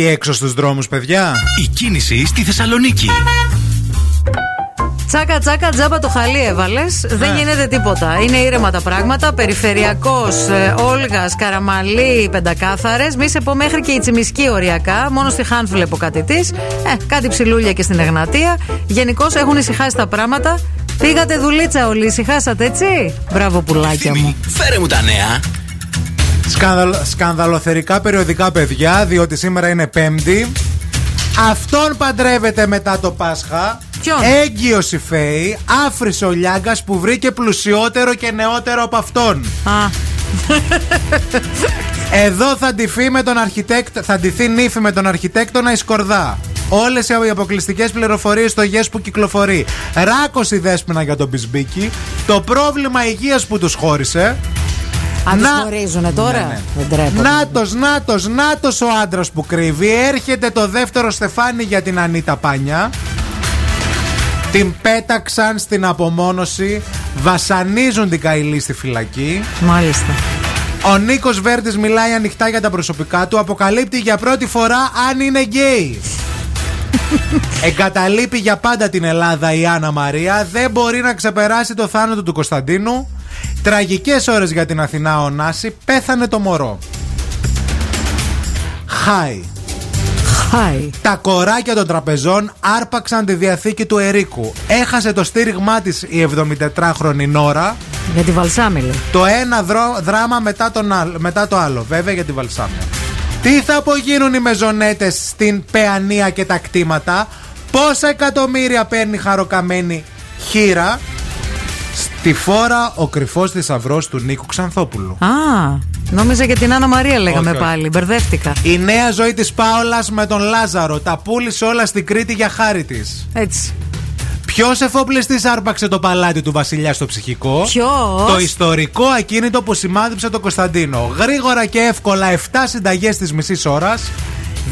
εκεί έξω στους δρόμους παιδιά Η κίνηση στη Θεσσαλονίκη Τσάκα, τσάκα, τζάμπα το χαλί έβαλες. Ναι. Δεν γίνεται τίποτα. Είναι ήρεμα τα πράγματα. Περιφερειακός, ε, Όλγας, Καραμαλή, πεντακάθαρες. Μη σε πω μέχρι και η Τσιμισκή οριακά. Μόνο στη Χάν βλέπω κάτι τη. Ε, κάτι ψηλούλια και στην Εγνατία. Γενικώς έχουν ησυχάσει τα πράγματα. Πήγατε δουλίτσα όλοι, ησυχάσατε έτσι; Μπράβο πουλάκια μου. Φέρε μου τα νέα. Σκανδαλ, σκανδαλοθερικά περιοδικά παιδιά, διότι σήμερα είναι Πέμπτη. Αυτόν παντρεύεται μετά το Πάσχα. Ποιον; Έγκυος η Φέη, ο Λιάγκας που βρήκε πλουσιότερο και νεότερο από αυτόν. Α. Εδώ θα ντυθεί, με τον αρχιτέκτο, θα ντυθεί νύφη με τον αρχιτέκτονα η Σκορδά. Όλες οι αποκλειστικές πληροφορίες στο ΓΕΣ που κυκλοφορεί. Ράκος η δέσπινα για τον πισμπίκη. Το πρόβλημα υγείας που τους χώρισε. Αν Να- τους χωρίζουνε τώρα; Ναι, ναι. Δεν τρέπονται. Νάτος, νάτος, νάτος ο άντρας που κρύβει. Έρχεται το δεύτερο στεφάνι για την Ανίτα Πάνια. Την πέταξαν στην απομόνωση. Βασανίζουν την Καηλή στη φυλακή. Μάλιστα. Ο Νίκος Βέρτης μιλάει ανοιχτά για τα προσωπικά του. Αποκαλύπτει για πρώτη φορά αν είναι γκέι. Εγκαταλείπει για πάντα την Ελλάδα η Άννα Μαρία. Δεν μπορεί να ξεπεράσει το θάνατο του Κωνσταντίνου. Τραγικές ώρες για την Αθηνά ο Νάση. Πέθανε το μωρό. Χάι. Χάι. Τα κοράκια των τραπεζών άρπαξαν τη διαθήκη του Ερίκου. Έχασε το στήριγμά της η 74χρονη Νόρα. Για τη Βαλσάμιλη. Το ένα δρό- δράμα μετά, τον άλλο, μετά το άλλο. Βέβαια για τη Βαλσάμια. Τι θα απογίνουν οι μεζονέτες στην πεανία και τα κτήματα; Πόσα εκατομμύρια παίρνει χαροκαμένη χείρα; Στη φόρα ο κρυφός θησαυρός του Νίκου Ξανθόπουλου. Α, νόμιζα για την Άννα Μαρία λέγαμε Όχι, όχι. πάλι. Μπερδεύτηκα. Η νέα ζωή της Πάολας με τον Λάζαρο. Τα πούλησε όλα στην Κρήτη για χάρη της. Έτσι. Ποιος εφοπλιστή άρπαξε το παλάτι του Βασιλιά στο ψυχικό; Ποιος; Το ιστορικό ακίνητο που σημάδεψε τον Κωνσταντίνο. Γρήγορα και εύκολα 7 συνταγές της μισής ώρας.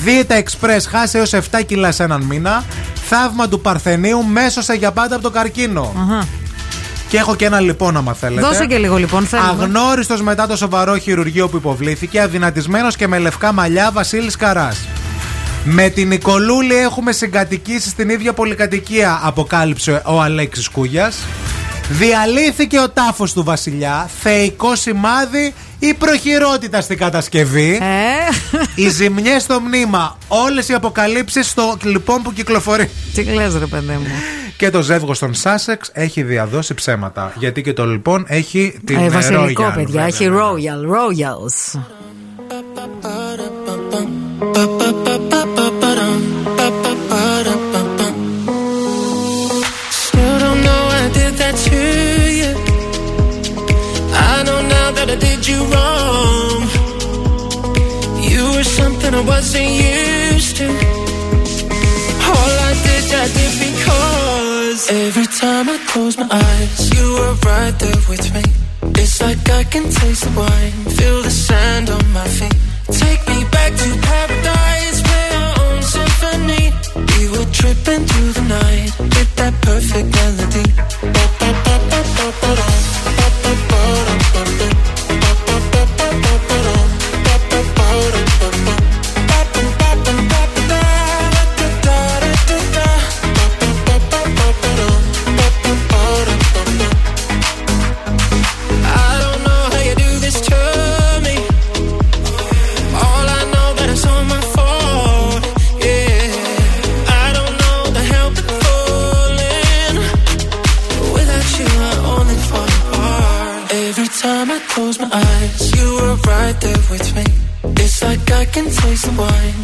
Δίαιτα Express χάσε έως 7 κιλά σε έναν μήνα. Θαύμα του Παρθενίου μέσωσε για πάντα από το καρκίνο. Αχα. Και έχω και ένα λοιπόν, άμα θέλετε. Δώσε και λίγο λοιπόν. Θέλουμε. Αγνώριστος μετά το σοβαρό χειρουργείο που υποβλήθηκε, αδυνατισμένος και με λευκά μαλλιά Βασίλης Καράς. Με την Νικολούλη έχουμε συγκατοικήσεις στην ίδια πολυκατοικία, αποκάλυψε ο Αλέξης Κούγιας. Διαλύθηκε ο τάφος του βασιλιά, θεϊκό σημάδι ή προχειρότητα στην κατασκευή. Ε. Οι ζημιές στο μνήμα, όλες οι αποκαλύψεις στο λοιπόν που κυκλοφορεί. Τι λες ρε παιδί μου και το ζεύγο των Σάσεξ έχει διαδώσει ψέματα. Γιατί και το λοιπόν έχει την ε, βασιλικό, ναι, ναι, ναι. Royal. Παιδιά, έχει Royals. Every time I close my eyes, you are right there with me. It's like I can taste the wine, feel the sand on my feet. Take me back to paradise, play our own symphony. We were tripping through the night with that perfect melody. waste of wine.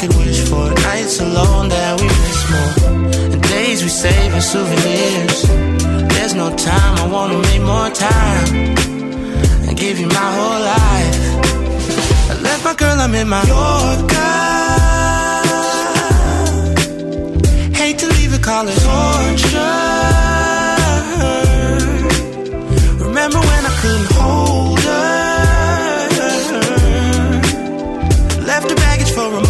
Could wish for. Nights alone that we miss more. And days we save as souvenirs. There's no time, I wanna make more time. And give you my whole life. I left my girl, I'm in my Yorker. Hate to leave it, call it torture. Remember when I couldn't hold her? Left the baggage for a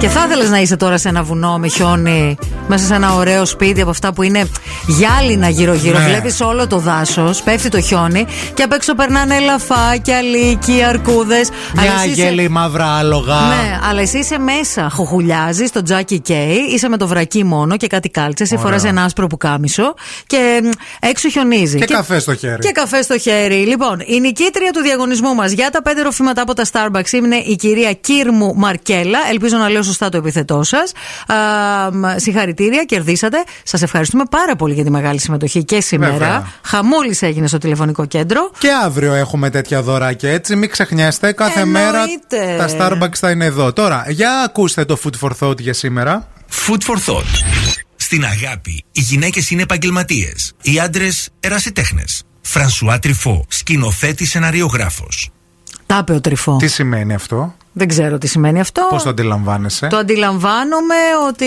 Και θα ήθελες να είσαι τώρα σε ένα βουνό με χιόνι, μέσα σε ένα ωραίο σπίτι από αυτά που είναι γυάλινα γύρω-γύρω. Ναι. Βλέπεις όλο το δάσος, πέφτει το χιόνι και απ' έξω περνάνε λαφάκια, λύκοι, αρκούδες. Μια αγέλη μαύρα άλογα. Ναι, αλλά εσύ είσαι μέσα. Χοχουλιάζει στο Τζάκι Κέι, είσαι με το βρακί μόνο και κάτι κάλτσες. Ή Ωραία. φοράς ένα άσπρο που κάμισο και μ, έξω χιονίζει. Και καφέ στο χέρι. Και καφέ στο χέρι. Λοιπόν, η νικήτρια του διαγωνισμού μας για τα πέντε ροφήματα από τα Starbucks είναι η κυρία Κύρμου Μαρκέλα. Ελπίζω να λέω σωστά το επιθετό σας. Συγχαρητήρια, κερδίσατε. Σας ευχαριστούμε πάρα πολύ για τη μεγάλη συμμετοχή και σήμερα. Βέβαια. Χαμούλη έγινε στο τηλεφωνικό κέντρο. Και αύριο έχουμε τέτοια δωράκια έτσι. Μην ξεχνιέστε, κάθε Εννοείται. μέρα τα Starbucks θα είναι εδώ. Τώρα, για ακούστε το Food for Thought για σήμερα. Food for thought. Στην αγάπη, οι γυναίκες είναι επαγγελματίες. Οι άντρες ερασιτέχνες. Φρανσουά Τριφό, σκηνοθέτη σεναριογράφος. Τα είπε ο τρυφό. Τι σημαίνει αυτό, Δεν ξέρω τι σημαίνει αυτό. Πώς το αντιλαμβάνεσαι; Το αντιλαμβάνομαι ότι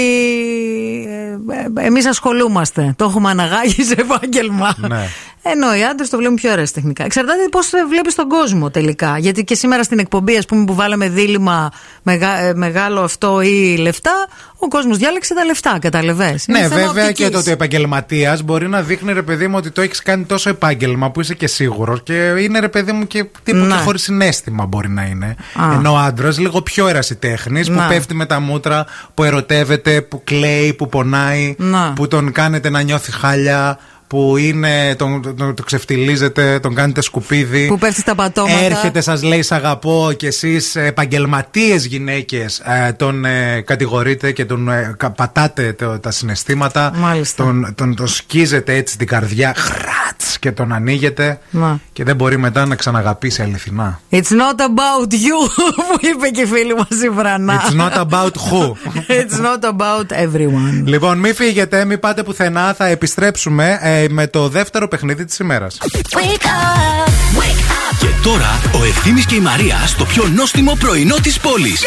ε, ε, εμείς ασχολούμαστε. Το έχουμε αναγάγει σε επάγγελμα. Ναι. Ενώ οι άντρες το βλέπουν πιο ωραία τεχνικά. Εξαρτάται πώς βλέπεις τον κόσμο τελικά. Γιατί και σήμερα στην εκπομπή, ας πούμε, που βάλαμε δίλημα μεγα- ε, μεγάλο αυτό ή λεφτά, ο κόσμος διάλεξε τα λεφτά, κατάλαβες; Ναι, βέβαια και το ότι επαγγελματίας μπορεί να δείχνει ρε παιδί μου ότι το έχεις κάνει τόσο επάγγελμα που είσαι και σίγουρος και είναι ρε παιδί μου και τύπου Ναι. και χωρίς συνέστημα μπορεί να είναι. Α. Ενώ ο άντρα λίγο πιο ερασιτέχνης που Ναι. πέφτει με τα μούτρα, που ερωτεύεται, που κλαίει, που πονάει, Ναι. που τον κάνετε να νιώθει χάλια. Που είναι, τον, τον, τον, ξεφτιλίζετε, τον κάνετε σκουπίδι. Που πέφτει στα πατώματα. Έρχεται, σας λέει Σ' αγαπώ και εσείς επαγγελματίες γυναίκες τον ε, κατηγορείτε και τον ε, κα- πατάτε το- τα συναισθήματα. Μάλιστα. Τον, τον, τον σκίζετε έτσι την καρδιά, χράτς και τον ανοίγετε. Μα. Και δεν μπορεί μετά να ξαναγαπήσει αληθινά. It's not about you, που είπε και η φίλη μας η Βρανά. It's not about who. It's not about everyone. Λοιπόν, μην φύγετε, μην πάτε πουθενά. Θα επιστρέψουμε ε, με το δεύτερο παιχνίδι της ημέρας. Wake up, wake up. Και τώρα ο Ευθύμης και η Μαρία στο πιο νόστιμο πρωινό της πόλης.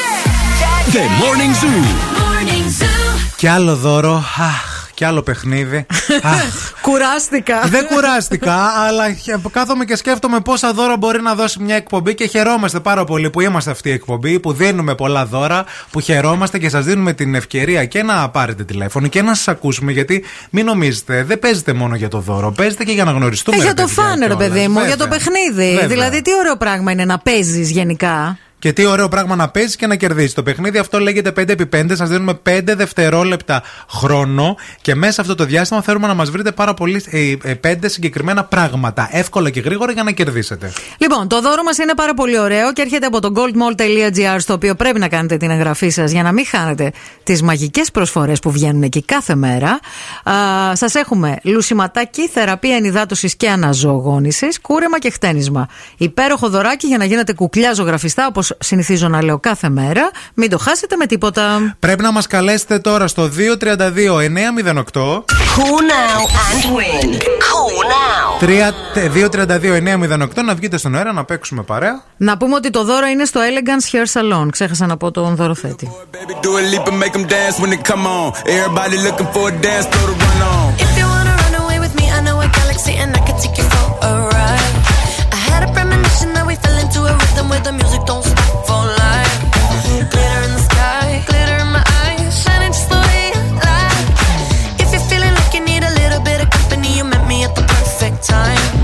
The Morning Zoo. Morning Zoo. Και άλλο δώρο. Αχ, και άλλο παιχνίδι. Αχ, Κουράστηκα. δεν κουράστηκα, αλλά χε- κάθομαι και σκέφτομαι πόσα δώρα μπορεί να δώσει μια εκπομπή και χαιρόμαστε πάρα πολύ που είμαστε αυτή η εκπομπή, που δίνουμε πολλά δώρα, που χαιρόμαστε και σας δίνουμε την ευκαιρία και να πάρετε τηλέφωνο και να σας ακούσουμε. Γιατί μην νομίζετε, δεν παίζετε μόνο για το δώρο, παίζετε και για να γνωριστούμε. Ε, ρε για το παιδιά, φαν, ρε κιόλας. παιδί μου, για το Βέβαια. παιχνίδι. Βέβαια. Δηλαδή, τι ωραίο πράγμα είναι να παίζεις γενικά. Και τι ωραίο πράγμα να παίζεις και να κερδίσει. Το παιχνίδι αυτό λέγεται 5x5. Σας δίνουμε 5 δευτερόλεπτα χρόνο και μέσα αυτό το διάστημα θέλουμε να μας βρείτε πάρα πολύ ε, ε, 5 συγκεκριμένα πράγματα. Εύκολα και γρήγορα για να κερδίσετε. Λοιπόν, το δώρο μας είναι πάρα πολύ ωραίο και έρχεται από το goldmall.gr στο οποίο πρέπει να κάνετε την εγγραφή σας για να μην χάνετε τις μαγικές προσφορές που βγαίνουν εκεί κάθε μέρα. Σας έχουμε λουσιματάκι, θεραπεία ενυδάτωσης και αναζωογόνησης, κούρεμα και χτένισμα. Υπέροχο δωράκι για να γίνετε κουκλιά ζωγραφιστά όπως συνηθίζω να λέω κάθε μέρα. Μην το χάσετε με τίποτα. Πρέπει να μας καλέσετε τώρα στο 232 908 Call now and win. Call now. 232 908 να βγείτε στον αέρα να παίξουμε παρέα. Να πούμε ότι το δώρο είναι στο Elegance Hair Salon. Ξέχασα να πω τον δωροθέτη. Do a leap and time.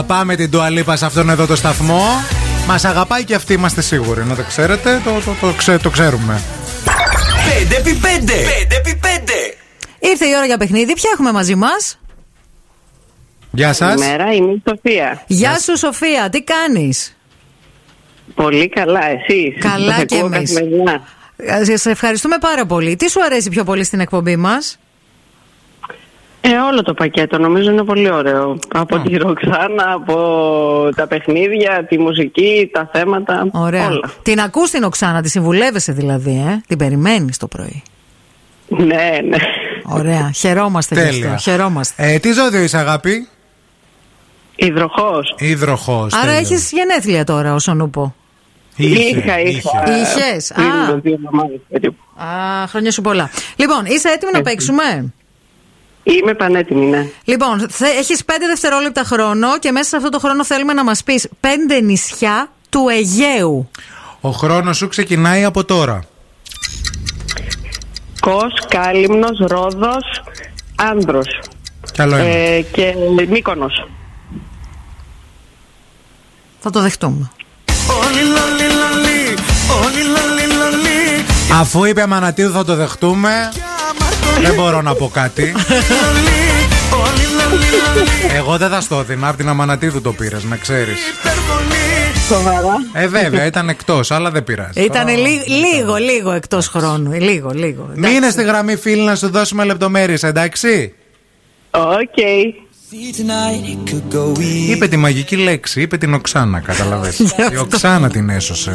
αγαπάμε την Τουαλίπα σε αυτόν εδώ το σταθμό. Μας αγαπάει και αυτή, είμαστε σίγουροι. Να το ξέρετε, το, το, το, ξέ- το ξέρουμε. 5x5. 5x5. Ήρθε η ώρα για παιχνίδι. Ποια έχουμε μαζί μας; Γεια σας. Καλημέρα, είμαι η Σοφία. Γεια σου, Σοφία. Τι κάνεις; Πολύ καλά, εσείς. Καλά Σας και ακούω εμείς. καθημερινά. Σε ευχαριστούμε πάρα πολύ. Τι σου αρέσει πιο πολύ στην εκπομπή μας; Ε, όλο το πακέτο νομίζω είναι πολύ ωραίο. Από τη Ροξάνα, από τα παιχνίδια, τη μουσική, τα θέματα. Ωραία. Όλα. Την ακούς την Οξάνα, τη συμβουλεύεσαι δηλαδή, ε; Την περιμένεις το πρωί. Ναι, ναι. Ωραία. Χαιρόμαστε γι' αυτό. Τέλεια. Χαιρόμαστε. Ε, τι ζώδιο είσαι, αγάπη; Υδροχός. Υδροχός. Άρα έχεις γενέθλια τώρα, όσον ούπο. Είχα, είχα. Είχες. Πριν Α. δύο εβδομάδες περίπου. Α, χρόνια σου πολλά. Λοιπόν, είσαι έτοιμη να παίξουμε; Είμαι πανέτοιμη, ναι. Λοιπόν, έχεις 5 δευτερόλεπτα χρόνο και μέσα σε αυτό το χρόνο θέλουμε να μας πεις πέντε νησιά του Αιγαίου. Ο χρόνος σου ξεκινάει από τώρα. Κος, Κάλυμνος, Ρόδος, Άνδρος. Καλό είναι. Ε, και Μύκονος. Θα το δεχτούμε. Αφού είπε Αμανατίδου θα το δεχτούμε. Δεν μπορώ να πω κάτι. Εγώ δεν θα στο έδινα. Από την Αμανατίδου το πήρες, να ξέρεις. Σοβαρά. Ε, βέβαια, ήταν εκτός, αλλά δεν πειράζει. Ήταν λίγο, λίγο εκτός χρόνου. Λίγο, λίγο. Μείνε στη γραμμή, φίλη, να σου δώσουμε λεπτομέρειες, εντάξει; Οκ. Είπε τη μαγική λέξη, είπε την Οξάνα, καταλαβες. Η Οξάνα την έσωσε.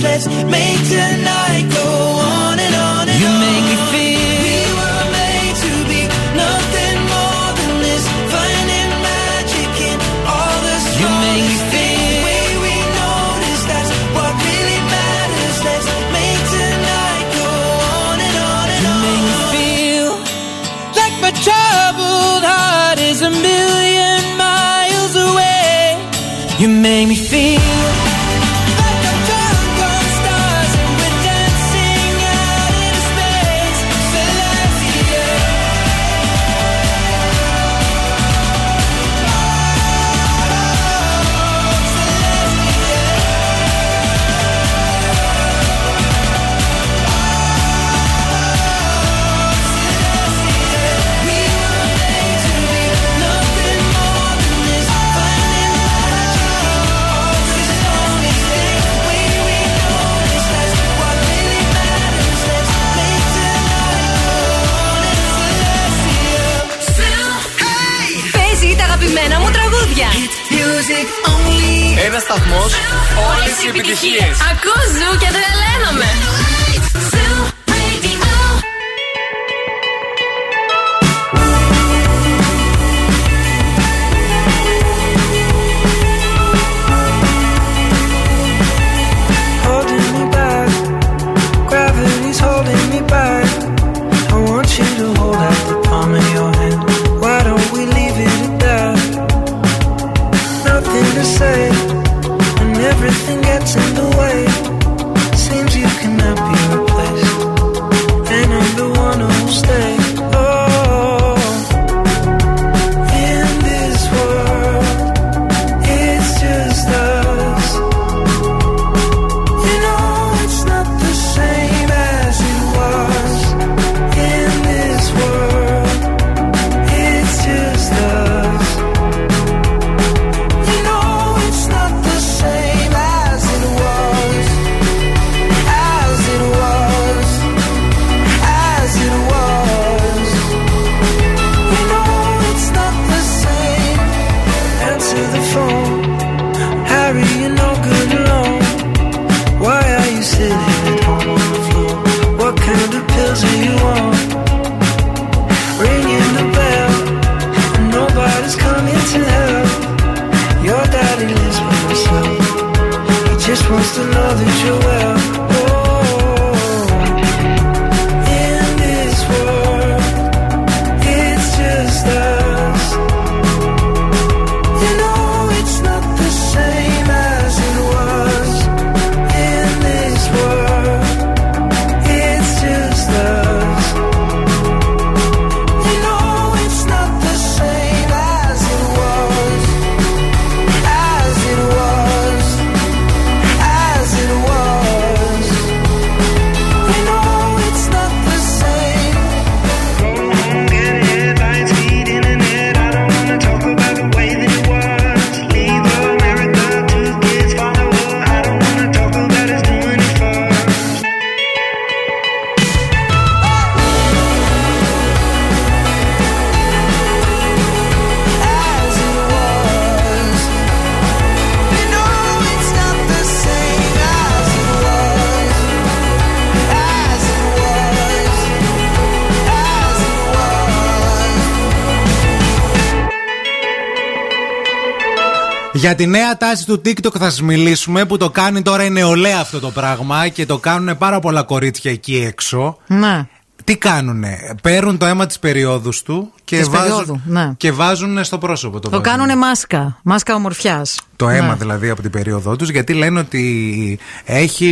Let's make tonight go on and on and you on. You make me feel we were made to be nothing more than this. Finding magic in all the smallest you make me feel the way we notice that's what really matters. Let's make tonight go on and on and you on. make me feel like my troubled heart is a million miles away. You make me feel. Τη νέα τάση του TikTok θα σας μιλήσουμε που το κάνει τώρα η νεολαία αυτό το πράγμα και το κάνουν πάρα πολλά κορίτσια εκεί έξω. Ναι. Τι κάνουνε, παίρνουν το αίμα της περίοδου του και, Της βάζουν, περίοδου, ναι. και βάζουν στο πρόσωπο το, Το βάζουν. κάνουνε μάσκα. Μάσκα ομορφιάς. Το αίμα Ναι. δηλαδή από την περίοδό τους γιατί λένε ότι έχει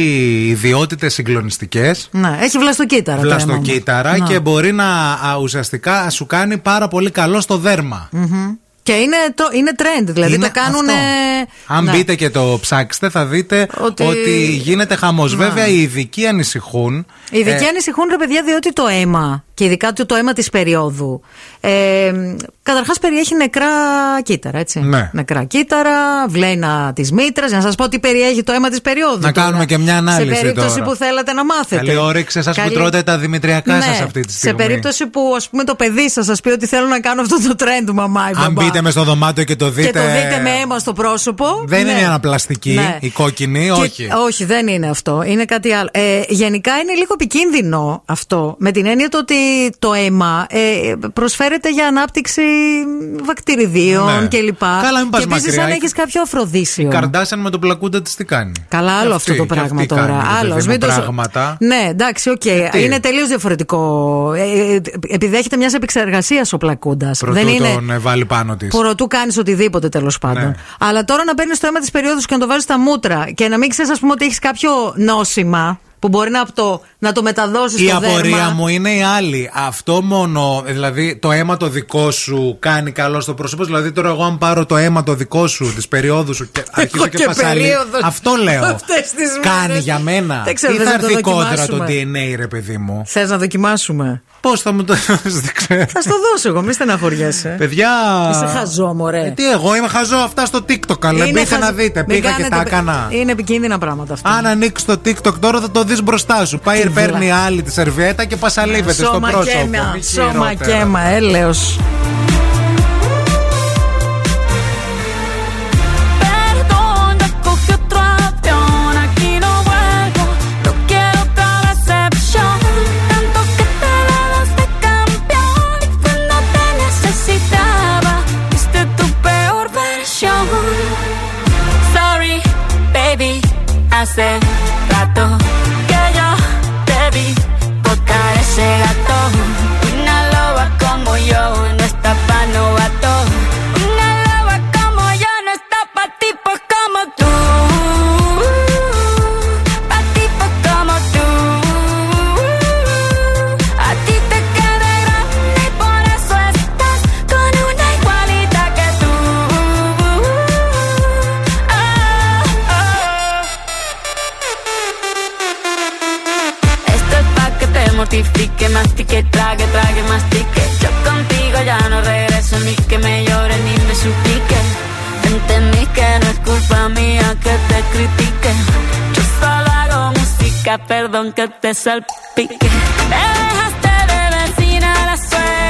ιδιότητες συγκλονιστικές Ναι, έχει βλαστοκύτταρα. το αίμα μου. βλαστοκύτταρα Ναι. και μπορεί να α, ουσιαστικά σου κάνει πάρα πολύ καλό στο δέρμα. Μμμ. Και είναι, το, είναι trend, δηλαδή Είναι το κάνουν. αυτό. Αν ναι. μπείτε και το ψάξετε, θα δείτε Ότι- ότι, γίνεται χαμός. Ναι. Βέβαια, οι ειδικοί ανησυχούν. Οι ειδικοί Ε, ανησυχούν, ρε παιδιά, διότι το αίμα και ειδικά το, το αίμα της περίοδου. Ε, Καταρχάς περιέχει νεκρά κύτταρα, έτσι. Ναι. Νεκρά κύτταρα, βλένα της μήτρας. Για να σας πω τι περιέχει το αίμα της περίοδου. Να τώρα. κάνουμε και μια ανάλυση Σε περίπτωση τώρα. που θέλατε να μάθετε. Καλή όρεξη εσά που Καλή- τρώτε τα δημητριακά Ναι, σας αυτή τη στιγμή. Σε περίπτωση που ας πούμε το παιδί σας σας πει ότι θέλω να κάνω αυτό το trend, μαμά ή Αν μπαμπά, μπείτε με στο δωμάτιο και το και δείτε. το δείτε με αίμα στο πρόσωπο. Δεν ναι. είναι αναπλαστική, Ναι. η κόκκινη, Και- όχι. όχι, δεν είναι αυτό. Είναι κάτι άλλο. Ε, γενικά είναι λίγο επικίνδυνο αυτό. Με την έννοια το ότι το αίμα ε, προσφέρεται για ανάπτυξη βακτηριδίων Ναι. κλπ. Καλά, μην πας και επίσης μακριά. αν έχεις κάποιο αφροδίσιο. Καρντάσαν με τον πλακούντα της τι κάνει; Καλά, άλλο Αυτή, αυτό το και πράγμα αυτή τώρα. κάνει, ρε Άλλος. παιδί μου, μην το- πράγματα. Ναι, εντάξει, οκ. τι; Είναι τελείως διαφορετικό. Ε, ε, επιδέχεται μιας επεξεργασίας ο πλακούντας. Προτού Δεν είναι. τον ε, βάλει πάνω της. Προτού κάνεις οτιδήποτε τέλος πάντων. Ναι. Αλλά τώρα να παίρνεις το αίμα της περίοδου και να το βάζει στα μούτρα και να μην ξέρεις, ας πούμε, ότι έχεις κάποιο νόσημα που μπορεί να το, να το μεταδώσει Η στο απορία δέρμα. μου είναι η άλλη. Αυτό μόνο, δηλαδή το αίμα το δικό σου κάνει καλό στο πρόσωπο. Δηλαδή τώρα εγώ αν πάρω το αίμα το δικό σου, τη περίοδου σου και αρχίζω και, και πασαλί. περίοδος. Αυτό λέω. Αυτές τις κάνει μέρες. για μένα. Δεν ξέρω, Ή θες θα να το έρθει κόντρα το δοκιμάσουμε; DNA, ρε παιδί μου. Θες να δοκιμάσουμε; Πώς θα μου το. Δεν ξέρω. Θα στο δώσω εγώ, μη στεναχωριέσαι. Παιδιά. Είσαι χαζό, μωρέ. Ε, τι εγώ είμαι χαζό αυτά στο TikTok. Αλλά Είναι μπείτε χαζ- να δείτε. Μην Πήγα και κάνετε- τα έκανα. Είναι επικίνδυνα πράγματα αυτά. Αν ανοίξεις το TikTok τώρα θα το δεις μπροστά σου. Πάει, Τι παίρνει βλα- άλλη τη σερβιέτα και πασαλίβεται στο Σώμα πρόσωπο. καίμα, Μη σώμα χειρότερα. καίμα, trague, trague, mastique. Yo contigo ya no regreso ni que me llore ni me suplique. Entendí que no es culpa mía que te critique. Yo solo hago música, perdón que te salpique. Me dejaste de vecina la suerte.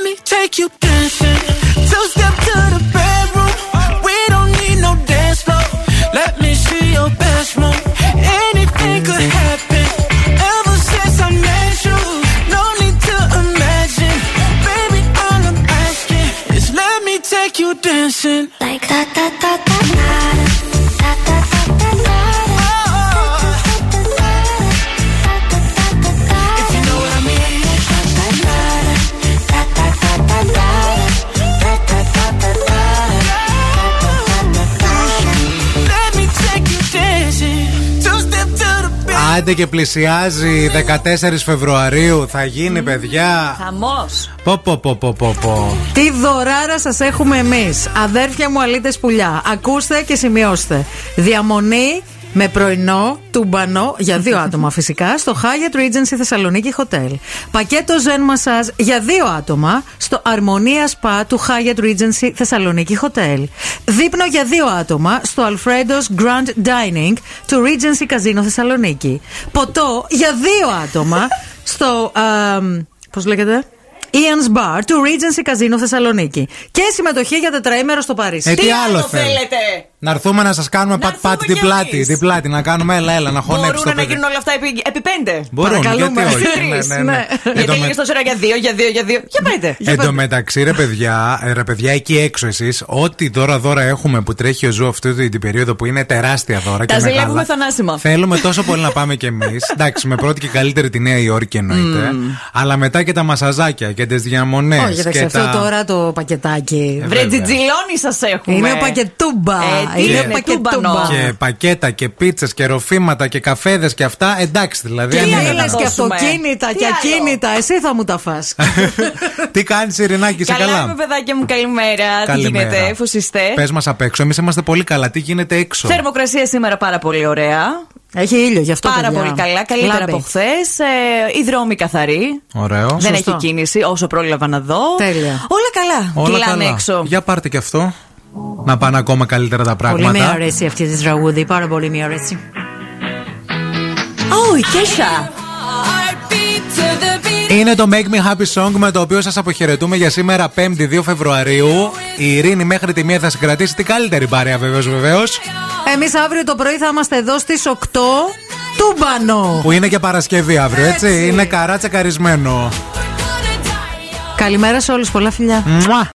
let me take you dancing. Έρχεται και πλησιάζει 14 Φεβρουαρίου. Θα γίνει, παιδιά. Χαμός. Πω, πω, πω, πω, πω, πω. Τι δωράρα σας έχουμε εμείς. Αδέρφια μου, αλήτες πουλιά. Ακούστε και σημειώστε. Διαμονή με πρωινό, τουμπανό για δύο άτομα φυσικά στο Hyatt Regency Θεσσαλονίκη Hotel. Πακέτο Zen Massage για δύο άτομα στο Armonia Spa του Hyatt Regency Θεσσαλονίκη Hotel. Δίπνο για δύο άτομα στο Alfredo's Grand Dining του Regency Casino Θεσσαλονίκη. Ποτό για δύο άτομα στο. Πώς λέγεται; Ian's Bar του Regency Casino Θεσσαλονίκη. Και συμμετοχή για τετραήμερο στο Παρίσι. Ε, τι άλλο θέλετε; Να έρθουμε να σας κάνουμε πατ-πατ στην πλάτη. Στην πλάτη, να κάνουμε έλα, έλα, να χωνέψει το Μπορούν να παιδί. γίνουν όλα αυτά επί, επί πέντε. Μπορούν, Παρακαλούμε. γιατί όχι. Επί τρεις, Ναι, ναι, ναι. Εν Γιατί τω έλεγε με- τόσο ώρα για δύο, για δύο, για δύο. Για πέντε. Για Εν τω πέντε. μεταξύ, ρε παιδιά, ε, ρε παιδιά, εκεί έξω εσείς, ό,τι δώρα-δώρα έχουμε που τρέχει ο Ζου αυτή την την περίοδο που είναι τεράστια δώρα Τα και ζηλεύουμε μεγάλα. θανάσιμα. Θέλουμε τόσο πολύ να πάμε κι εμείς. Εντάξει, με πρώτη και καλύτερη τη Νέα Υόρκη εννοείται. Αλλά μετά και τα μασαζάκια και τις διαμονές. Όχι, εντάξει, αυτό τώρα το πακετάκι. Βρε, τζιτζιλόνι σας έχουμε. Είναι ο πακετούμπα. Ε, τι είναι είναι, πακετούμπα. τούμπανο. Και πακέτα και πίτσες και ροφήματα και καφέδες και αυτά. Εντάξει δηλαδή. Και αν είναι ήλες να- και αυτοκίνητα Τι και άλλο; ακίνητα. Εσύ θα μου τα φας. Τι κάνεις, Ειρηνάκη, είσαι Καλά, καλά; είμαι παιδάκια μου, καλημέρα. Τι γίνεται, φω είστε; Πες μας απ' έξω. Εμείς είμαστε πολύ καλά. Τι γίνεται έξω; Θερμοκρασία σήμερα πάρα πολύ ωραία. Έχει ήλιο, γι' αυτό Πάρα παιδιά. πολύ καλά, καλύτερα Λάμπει. από χθες. Ε, οι δρόμοι καθαροί. Ωραίο. Δεν Σωστό. έχει κίνηση όσο πρόλαβα να δω. Τέλεια. Όλα καλά. Όλα Κυλάνε καλά. έξω. Για πάρτε και αυτό. Να πάνε ακόμα καλύτερα τα Πολύ πράγματα. με αρέσει αυτή τη τραγούδι. Πάρα πολύ με αρέσει. Ω, η Κέσσα. Είναι το Make Me Happy Song με το οποίο σας αποχαιρετούμε για σήμερα 5η 2 Φεβρουαρίου. Η Ειρήνη μέχρι τη μία θα συγκρατήσει την καλύτερη παρέα βεβαίως βεβαίως. Εμείς αύριο το πρωί θα είμαστε εδώ στις 8 τούμπανο. Που είναι και Παρασκευή αύριο, έτσι. Είναι καρά τσεκαρισμένο. Καλημέρα σε όλους. Πολλά φιλιά. Μουα.